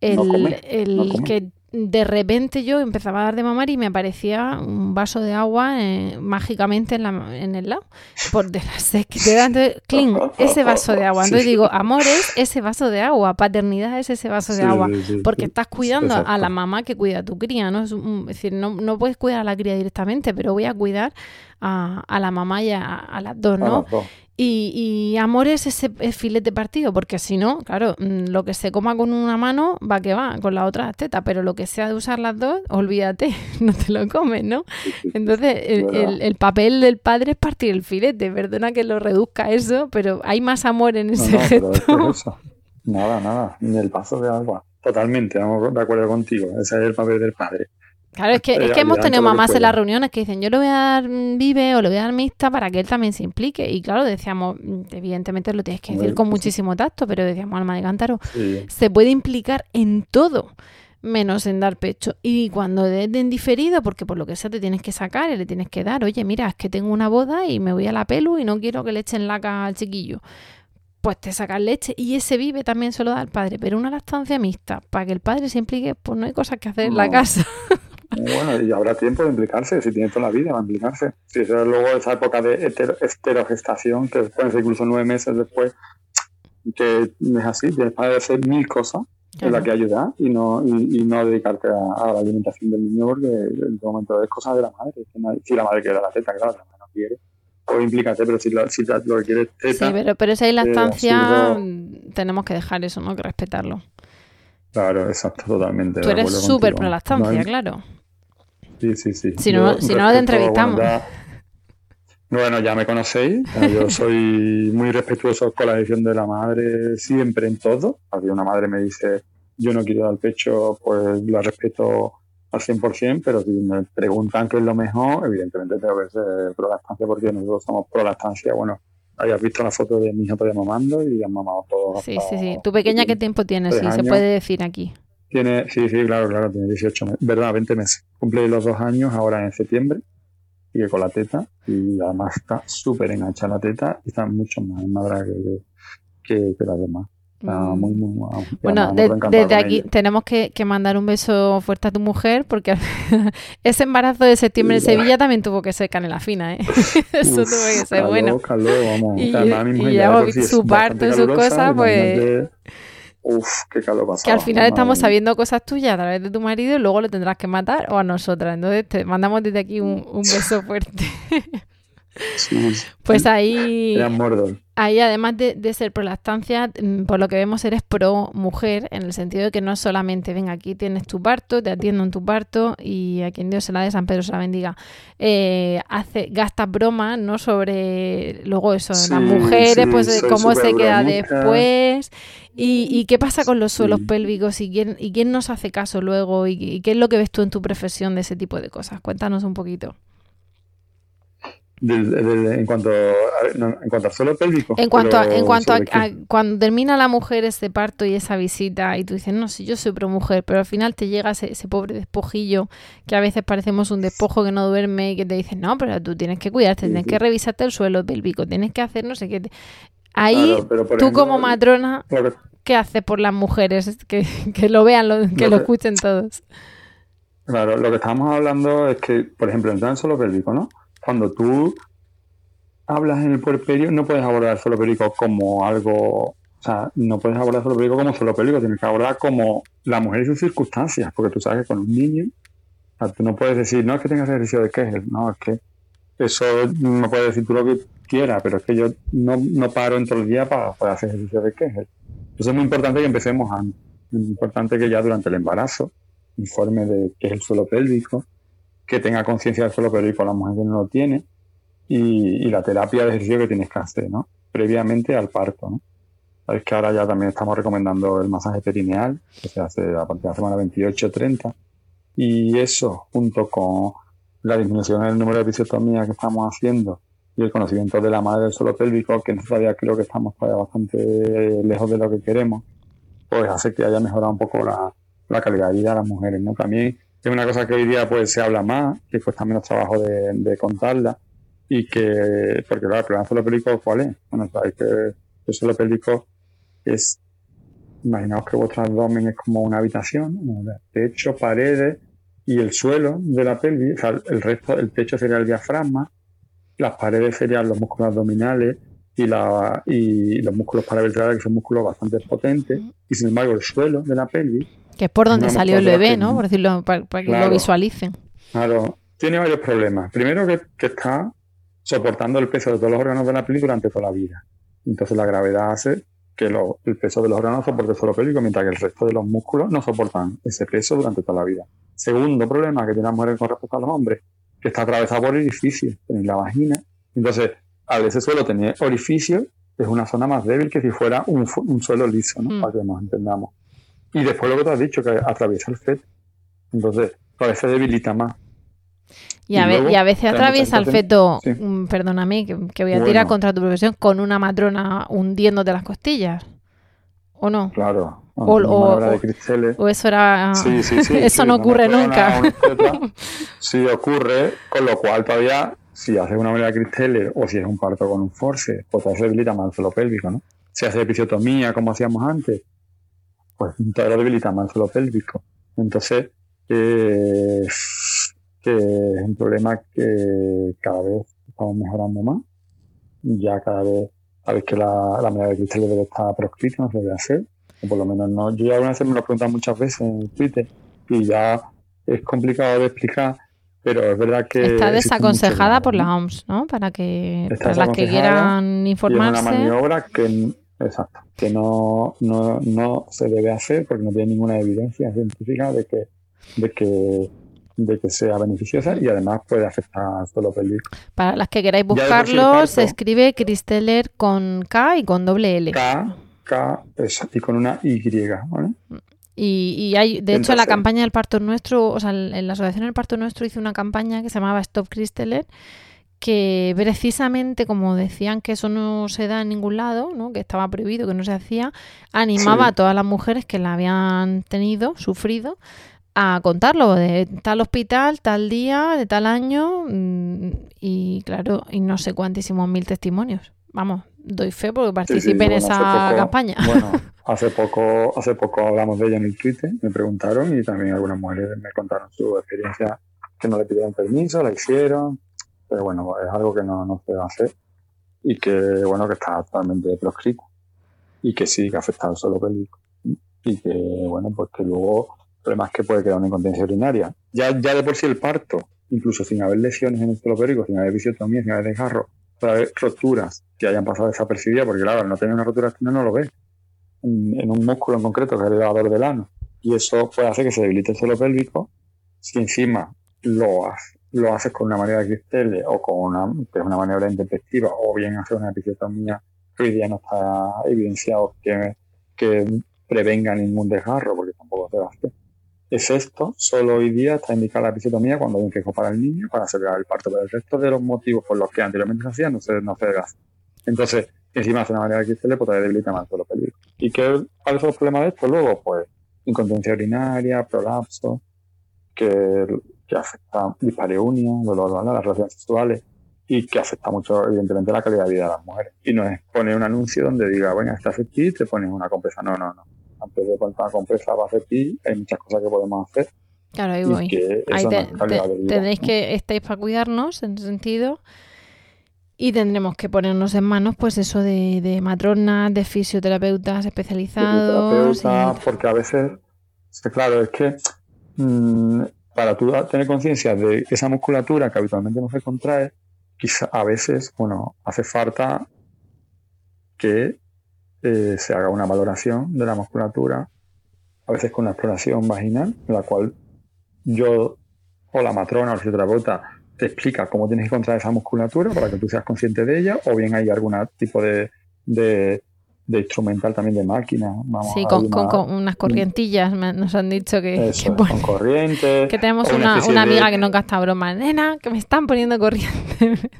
el, No come, el no que de repente yo empezaba a dar de mamar y me aparecía un vaso de agua eh, mágicamente en, la, en el lado. Por de la sed que te da. Entonces, clean, ese vaso de agua. Entonces Sí. digo, amor es ese vaso de agua, paternidad es ese vaso de Sí, agua. sí, porque estás cuidando a la mamá que cuida a tu cría, ¿no? Es, un- es decir, no, no puedes cuidar a la cría directamente, pero voy a cuidar a, a la mamá y a, a las dos, A ¿no? las dos. Y, y amor es ese filete partido, porque si no, claro, mm, lo que se coma con una mano va que va, con la otra teta, pero lo que sea de usar las dos, olvídate, no te lo comes, ¿no? Entonces, el, verdad. el- el papel del padre es partir el filete, perdona que lo reduzca eso, pero hay más amor en ese no, pero es que gesto. eso. Nada, nada. Ni el vaso de agua. Totalmente, vamos de acuerdo contigo. Ese es el papel del padre. Claro, es que, es que hemos tenido mamás en las reuniones que dicen, yo le voy a dar vive o le voy a dar mixta para que él también se implique. Y claro, decíamos, mm, evidentemente lo tienes que decir con muchísimo tacto, pero decíamos, alma de cántaro, Sí. se puede implicar en todo, menos en dar pecho. Y cuando des en diferido, porque por lo que sea te tienes que sacar y le tienes que dar, oye, mira, es que tengo una boda y me voy a la pelu y no quiero que le echen laca al chiquillo. Pues te sacas leche y ese vive también se lo da al padre, pero una lactancia mixta, para que el padre se implique, pues no hay cosas que hacer en la casa. Bueno, y habrá tiempo de implicarse, si tiene toda la vida va a implicarse. Si eso es luego esa época de hetero- esterogestación, que pueden ser incluso nueve meses después, que es así, tienes para hacer mil cosas en las que ayudar y no, y, y no dedicarte a, a la alimentación del niño porque en este momento es cosa de la madre. si la madre quiere la teta, claro, la madre no quiere. O implícate, pero si, la- si la- lo que quiere es teta, Sí, pero, pero eh, lactancia, absurdo. mm, tenemos que dejar eso, ¿no? Que respetarlo. Claro, exacto, totalmente. Tú eres súper pro lactancia, claro. Sí, sí, sí. Si no- Yo si no, no te entrevistamos. Bueno, ya, bueno, ya me conocéis. Yo soy muy respetuoso con la decisión de la madre siempre en todo. Si una madre me dice, yo no quiero dar pecho, pues la respeto al 100%, pero si me preguntan qué es lo mejor, evidentemente tengo que ser pro lactancia porque nosotros somos pro lactancia. Bueno, hayas visto la foto de mi hijo todavía mamando y han mamado todos. Sí, sí, sí. ¿Tu pequeña qué tiempo tiene? Sí, se puede decir aquí. Tiene, sí, sí, claro, claro, tiene 18 meses, verdad, 20 meses. Cumple los dos años ahora en septiembre, sigue con la teta y además está súper enganchada la teta y está mucho más madra que, que, que las demás. Está muy, muy, Bueno, de- desde aquí ella. tenemos que, que mandar un beso fuerte a tu mujer porque ese embarazo de septiembre en. Sevilla también tuvo que ser canela fina, ¿eh? Eso Uf, tuvo que ser calor, bueno. calor, vamos. Y- mi ya ya es su parto y sus cosas, pues- Uf, qué calor pasaba. Que al final estamos sabiendo cosas tuyas a través de tu marido y luego lo tendrás que matar o a nosotras. Entonces te mandamos desde aquí un, un beso fuerte. Sí, Pues ahí, Era Mordor. Ahí además de, de ser pro lactancia, mm, por lo que vemos eres pro mujer, en el sentido de que no es solamente, venga, aquí tienes tu parto, te atiendo en tu parto y a quien Dios se la dé, San Pedro se la bendiga. Eh, hace, gastas bromas, ¿no? Sobre luego eso, Sí, las mujeres, sí, pues cómo se queda bromucha. después y, y qué pasa con los suelos Sí. pélvicos y quién, y quién nos hace caso luego y, y qué es lo que ves tú en tu profesión de ese tipo de cosas. Cuéntanos un poquito. Del- del- en cuanto a, no, en cuanto al suelo pélvico. En cuanto a, en cuanto a, cuando termina la mujer ese parto y esa visita y tú dices, no, sí, yo soy pro mujer, pero al final te llega ese, ese pobre despojillo que a veces parecemos un despojo que no duerme y que te dicen, no, pero tú tienes que cuidarte, tienes que revisarte el suelo pélvico, tienes que hacer no sé qué. Ahí, Claro, pero, tú ejemplo, como matrona, que- ¿qué haces por las mujeres? Que, que lo vean, lo- que Lo escuchen todos. Claro, lo que estamos hablando es que, por ejemplo, en el suelo pélvico, ¿no? Cuando tú hablas en el puerperio, no puedes abordar el suelo pélvico como algo, o sea, no puedes abordar el suelo pélvico como suelo pélvico, tienes que abordar como la mujer y sus circunstancias, porque tú sabes que con un niño, o sea, tú no puedes decir, no es que tengas ejercicio de Kegel, no, es que eso no puedes decir tú lo que quieras, pero es que yo no, no paro en todo el día para, para hacer ejercicio de Kegel. Eso es muy importante que empecemos antes. Es importante que ya durante el embarazo informe de qué es el suelo pélvico, que tenga conciencia del suelo pélvico la mujer que no lo tiene y, y la terapia de ejercicio que tienes que hacer, ¿no? Previamente al parto, ¿no? Sabes que ahora ya también estamos recomendando el masaje perineal, que se hace a partir de la semana 28-30, y eso, junto con la disminución en el número de episiotomías que estamos haciendo y el conocimiento de la madre del suelo pélvico, que todavía creo que estamos todavía bastante lejos de lo que queremos, pues hace que haya mejorado un poco la, la calidad de vida de las mujeres, ¿no? También es una cosa que hoy día pues se habla más, que cuesta menos trabajo de, de contarla y que, porque claro, el problema del suelo pélvico, ¿cuál es? Bueno, sabéis que el suelo pélvico es, imaginaos que vuestro abdomen es como una habitación, techo, paredes y el suelo de la pelvis, o sea, el resto, el techo sería el diafragma, las paredes serían los músculos abdominales y, la, y los músculos paravertebrales, que son músculos bastante potentes, y sin embargo el suelo de la pelvis que es por donde salió el bebé, ¿no? Por decirlo, para, que lo visualicen. Claro, tiene varios problemas. Primero que, está soportando el peso de todos los órganos de la pelvis durante toda la vida. Entonces la gravedad hace que el peso de los órganos soporte solo pélvico, mientras que el resto de los músculos no soportan ese peso durante toda la vida. Segundo problema que tiene la mujer con respecto a los hombres, que está atravesado por orificios en la vagina. Entonces, al ese suelo tener orificios, es una zona más débil que si fuera un, suelo liso, ¿no? Mm. Para que nos entendamos. Y después lo que tú has dicho, que atraviesa el feto. Entonces, a veces debilita más. Y a, veces atraviesa el feto, mm, perdóname, que, voy a tirar contra tu profesión, con una matrona hundiéndote las costillas. ¿O no? Claro. O, o, eso era. Sí, sí, sí, eso no ocurre nunca. sí ocurre, con lo cual todavía, si haces una manera de cristeles o si es un parto con un force, pues te debilita más el suelo pélvico, ¿no? Si haces episiotomía, como hacíamos antes, pues todavía debilita más suelo pélvico. Entonces, eh, que es un problema que cada vez estamos mejorando más. Ya cada vez sabéis que la, la medida de cristal debe estar proscrita, no se debe hacer. O por lo menos no. Yo ya algunas veces me lo preguntan muchas veces en Twitter y ya es complicado de explicar, pero es verdad que. Está desaconsejada por la OMS, ¿no? Para que para las que quieran informarse. es una maniobra que Exacto, que no, no, no se debe hacer porque no tiene ninguna evidencia científica de que, de que, de que sea beneficiosa y además puede afectar al suelo pélvico. Para las que queráis buscarlo, se escribe Cristeller con K y con doble L. K, K y con una Y, ¿vale? Y, y, hay, de hecho, la campaña del parto nuestro, o sea, en la asociación del parto nuestro hizo una campaña que se llamaba Stop Cristeller que precisamente como decían que eso no se da en ningún lado, ¿no? que estaba prohibido, que no se hacía, animaba a todas las mujeres que la habían tenido, sufrido, a contarlo de tal hospital, tal día, de tal año mm, y claro, y no sé cuántísimos mil testimonios. Vamos, doy fe porque participé en esa campaña. Bueno, hace poco, hace poco hablamos de ella en el Twitter, me preguntaron y también algunas mujeres me contaron su experiencia que no le pidieron permiso, la hicieron, pero bueno, es algo que no, no se debe hacer y que, bueno, que está totalmente proscrito y que sí, que afecta al suelo pélvico y que, bueno, pues que luego el es que puede quedar una incontinencia urinaria. Ya, ya de por sí el parto, incluso sin haber lesiones en el suelo pélvico, sin haber episiotomía, sin haber desgarro, puede haber roturas que hayan pasado desapercibidas, porque claro, al no tener una rotura externa no lo ves en, un músculo en concreto que es el elevador del ano. Y eso puede hacer que se debilite el suelo pélvico si encima lo hace lo haces con una manera de cristales o con una, que es una maniobra intempestiva o bien hacer una episiotomía que hoy día no está evidenciado que, que prevenga ningún desgarro porque tampoco se hacer. Es esto, solo hoy día está indicada la episiotomía cuando hay un quejo para el niño para acelerar el parto, pero el resto de los motivos por los que anteriormente se hacía no se, no se hacer. Entonces, encima hace una manera de cristales, pues todavía debilita más todo lo pélvico. ¿Y qué, cuáles son los problemas de esto luego? Pues incontinencia urinaria, prolapso, que que afecta dispareunia, dolor, las relaciones sexuales y que afecta mucho, evidentemente, la calidad de vida de las mujeres. Y no es poner un anuncio donde diga, bueno, estás aquí, te pones una compresa. No, no, no. Antes de poner una compresa va a hacer ti, hay muchas cosas que podemos hacer. Claro, ahí voy. Ahí tendréis que estáis para cuidarnos en ese sentido. Y tendremos que ponernos en manos, pues eso de, de matronas, de fisioterapeutas especializados. porque a veces, claro, es que mm, para tú tener conciencia de esa musculatura que habitualmente no se contrae, quizá a veces, bueno, hace falta que eh, se haga una valoración de la musculatura, a veces con una exploración vaginal, en la cual yo o la matrona o el fisioterapeuta te explica cómo tienes que contraer esa musculatura para que tú seas consciente de ella, o bien hay algún tipo de, de instrumental también de máquina. Vamos Sí, a con, una- con- con unas corrientillas me- nos han dicho que, Eso, que, con pon- corriente. que tenemos una, una de- amiga que no gasta broma. Nena, que me están poniendo corriente.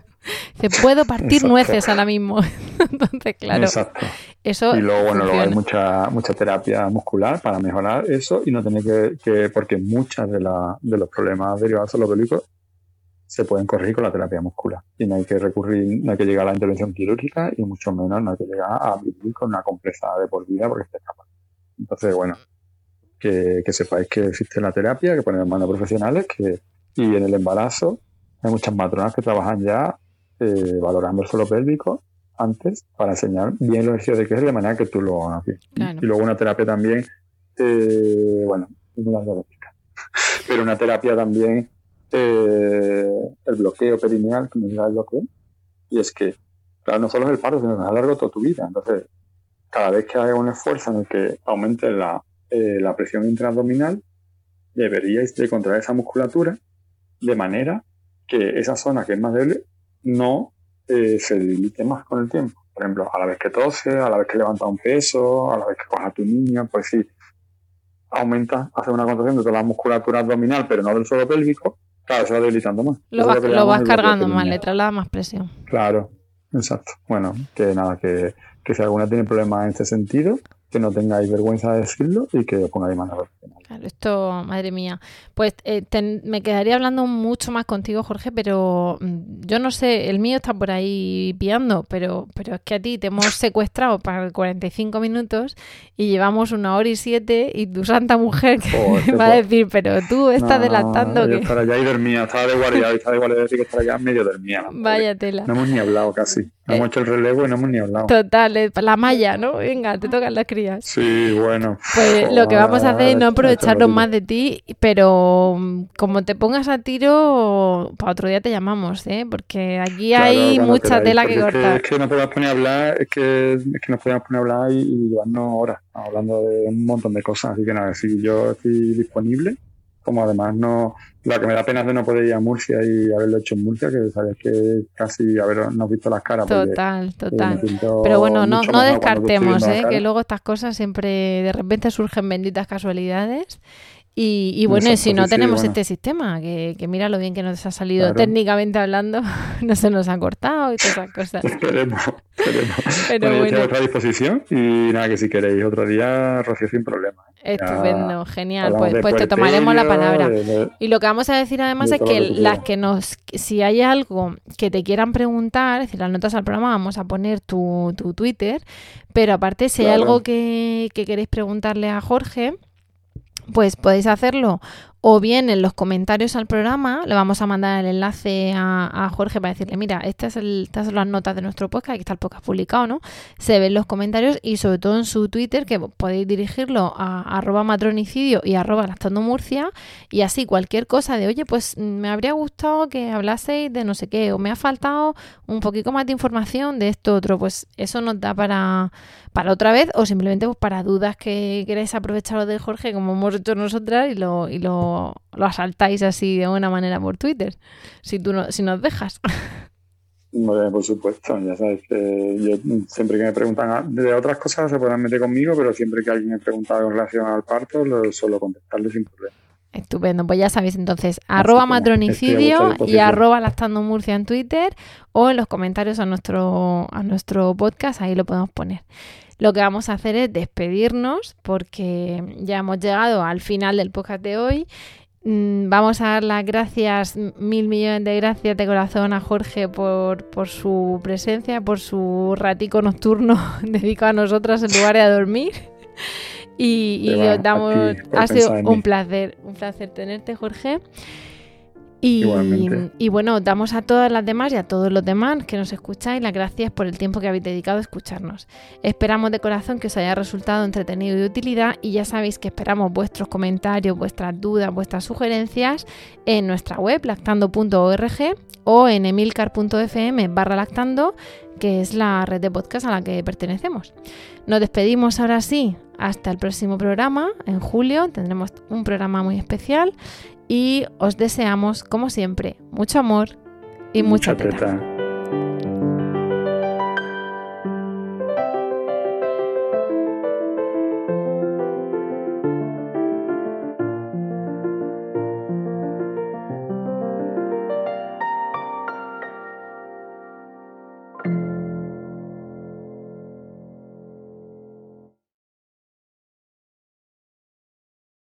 Dice, puedo partir Exacto. nueces ahora mismo. Entonces, claro, Exacto. eso Y luego, bueno, luego hay mucha, mucha terapia muscular para mejorar eso y no tener que, que porque muchas de, la, de los problemas derivados de los pélvicos se pueden corregir con la terapia muscular. Y no hay que recurrir, no hay que llegar a la intervención quirúrgica y mucho menos no hay que llegar a vivir con una compresa de por vida porque se escapa. Entonces, bueno, que, que sepáis que existe la terapia, que ponen en manos profesionales, que, y en el embarazo hay muchas matronas que trabajan ya eh, valorando el suelo pélvico antes para enseñar bien los ejercicios de equilibrio de manera que tú lo hagas bien. Claro. Y luego una terapia también, eh, bueno, es de explicar. pero una terapia también, eh, el bloqueo perineal, que me diga el bloqueo, y es que, claro, no solo es el parto, sino que es a largo toda tu vida. Entonces, cada vez que haga un esfuerzo en el que aumente la, eh, la presión intraabdominal, deberíais de contraer esa musculatura de manera que esa zona que es más débil no eh, se debilite más con el tiempo. Por ejemplo, a la vez que tose, a la vez que levanta un peso, a la vez que coja a tu niño, pues sí, aumenta, hace una contracción de toda la musculatura abdominal, pero no del suelo pélvico, claro, se va debilitando más. Lo vas, lo vas cargando más, le traslada más presión. Claro, exacto. Bueno, que nada, que, que si alguna tiene problemas en este sentido, que no tengáis vergüenza de decirlo y que os pongáis profesional. Claro, esto, madre mía. Pues eh, ten- me quedaría hablando mucho más contigo, Jorge, pero mm, yo no sé, el mío está por ahí piando, pero, pero es que a ti te hemos secuestrado para 45 minutos y llevamos una hora y siete y tu santa mujer que Joder, va a decir, pero tú estás No, delatando yo que... estaba ya y dormía, estaba de guardia, estaba de guardia, decir que estaba ya medio dormía. la Vaya tela. No hemos ni hablado casi. No hemos hecho el relevo y no hemos ni hablado. Total, eh, la malla, ¿no? Venga, te tocan las crías. Sí, bueno. Pues lo que vamos a hacer es no aprovecharnos más de ti, pero mm, como te pongas a tiro, para otro día te llamamos, ¿eh? Porque aquí Claro, hay mucha queráis, tela que porque es cortar. Es que, no podemos poner a hablar, es que, es que nos podemos poner a hablar y, y llevarnos horas hablando de un montón de cosas. Así que nada, si yo estoy disponible, como además no. La que me da pena es de no poder ir a Murcia y haberlo hecho en Murcia, que sabes que casi habernos visto las caras. Total, eh, total. Pero bueno, no, no descartemos, ¿eh? Que luego estas cosas siempre de repente surgen benditas casualidades. Y, y bueno, Exacto, si no sí, tenemos bueno. este sistema, que, que mira lo bien que nos ha salido Claro. técnicamente hablando, no se nos ha cortado y todas esas cosas. Esperemos, esperemos. Pero bueno, bueno. a vuestra disposición y nada, que si queréis otro día, Rocío, sin problema. ¿eh? Ya Estupendo, genial. Pues, pues te tomaremos la palabra. de- de- Y lo que vamos a decir además de es que las que nos, si hay algo que te quieran preguntar, es decir, las notas al programa, vamos a poner tu, tu Twitter, pero aparte si hay algo que, que queréis preguntarle a Jorge, pues podéis hacerlo o bien en los comentarios al programa, le vamos a mandar el enlace a, Jorge para decirle, mira, es el- estas son las notas de nuestro podcast, aquí está el podcast publicado, ¿no? Se ven los comentarios y sobre todo en su Twitter, que podéis dirigirlo a arroba matronicidio y arroba lactando Murcia, y así cualquier cosa de, oye, pues me habría gustado que hablaseis de no sé qué, o me ha faltado un poquito más de información de esto otro, pues eso nos da para, para otra vez, o simplemente pues para dudas que queráis aprovecharos de Jorge, como hemos hecho nosotras, y lo, y lo, lo asaltáis así de buena manera por Twitter, si tú no, si nos dejas. Bueno, por supuesto, ya sabes que yo siempre que me preguntan a- de otras cosas se pueden meter conmigo, pero siempre que alguien me pregunta en relación al parto, lo suelo contestarle sin problema. Estupendo, pues ya sabéis entonces, arroba matronicidio y arroba lactando Murcia en Twitter o en los comentarios a nuestro, a nuestro podcast, ahí lo podemos poner. Lo que vamos a hacer es despedirnos porque ya hemos llegado al final del podcast de hoy. Mm, Vamos a dar las gracias, mil millones de gracias de corazón a Jorge por, por su presencia, por su ratico nocturno dedicado a nosotras en lugar de a dormir. Y, y os damos, ha sido un placer, un placer tenerte, Jorge. Y, Igualmente. y bueno, damos a todas las demás y a todos los demás que nos escucháis las gracias por el tiempo que habéis dedicado a escucharnos. Esperamos de corazón que os haya resultado entretenido y de utilidad y ya sabéis que esperamos vuestros comentarios, vuestras dudas, vuestras sugerencias en nuestra web lactando.org o en emilcar.fm barra lactando, que es la red de podcast a la que pertenecemos. Nos despedimos ahora sí, hasta el próximo programa, en julio tendremos un programa muy especial y os deseamos, como siempre, mucho amor y mucha, teta. teta.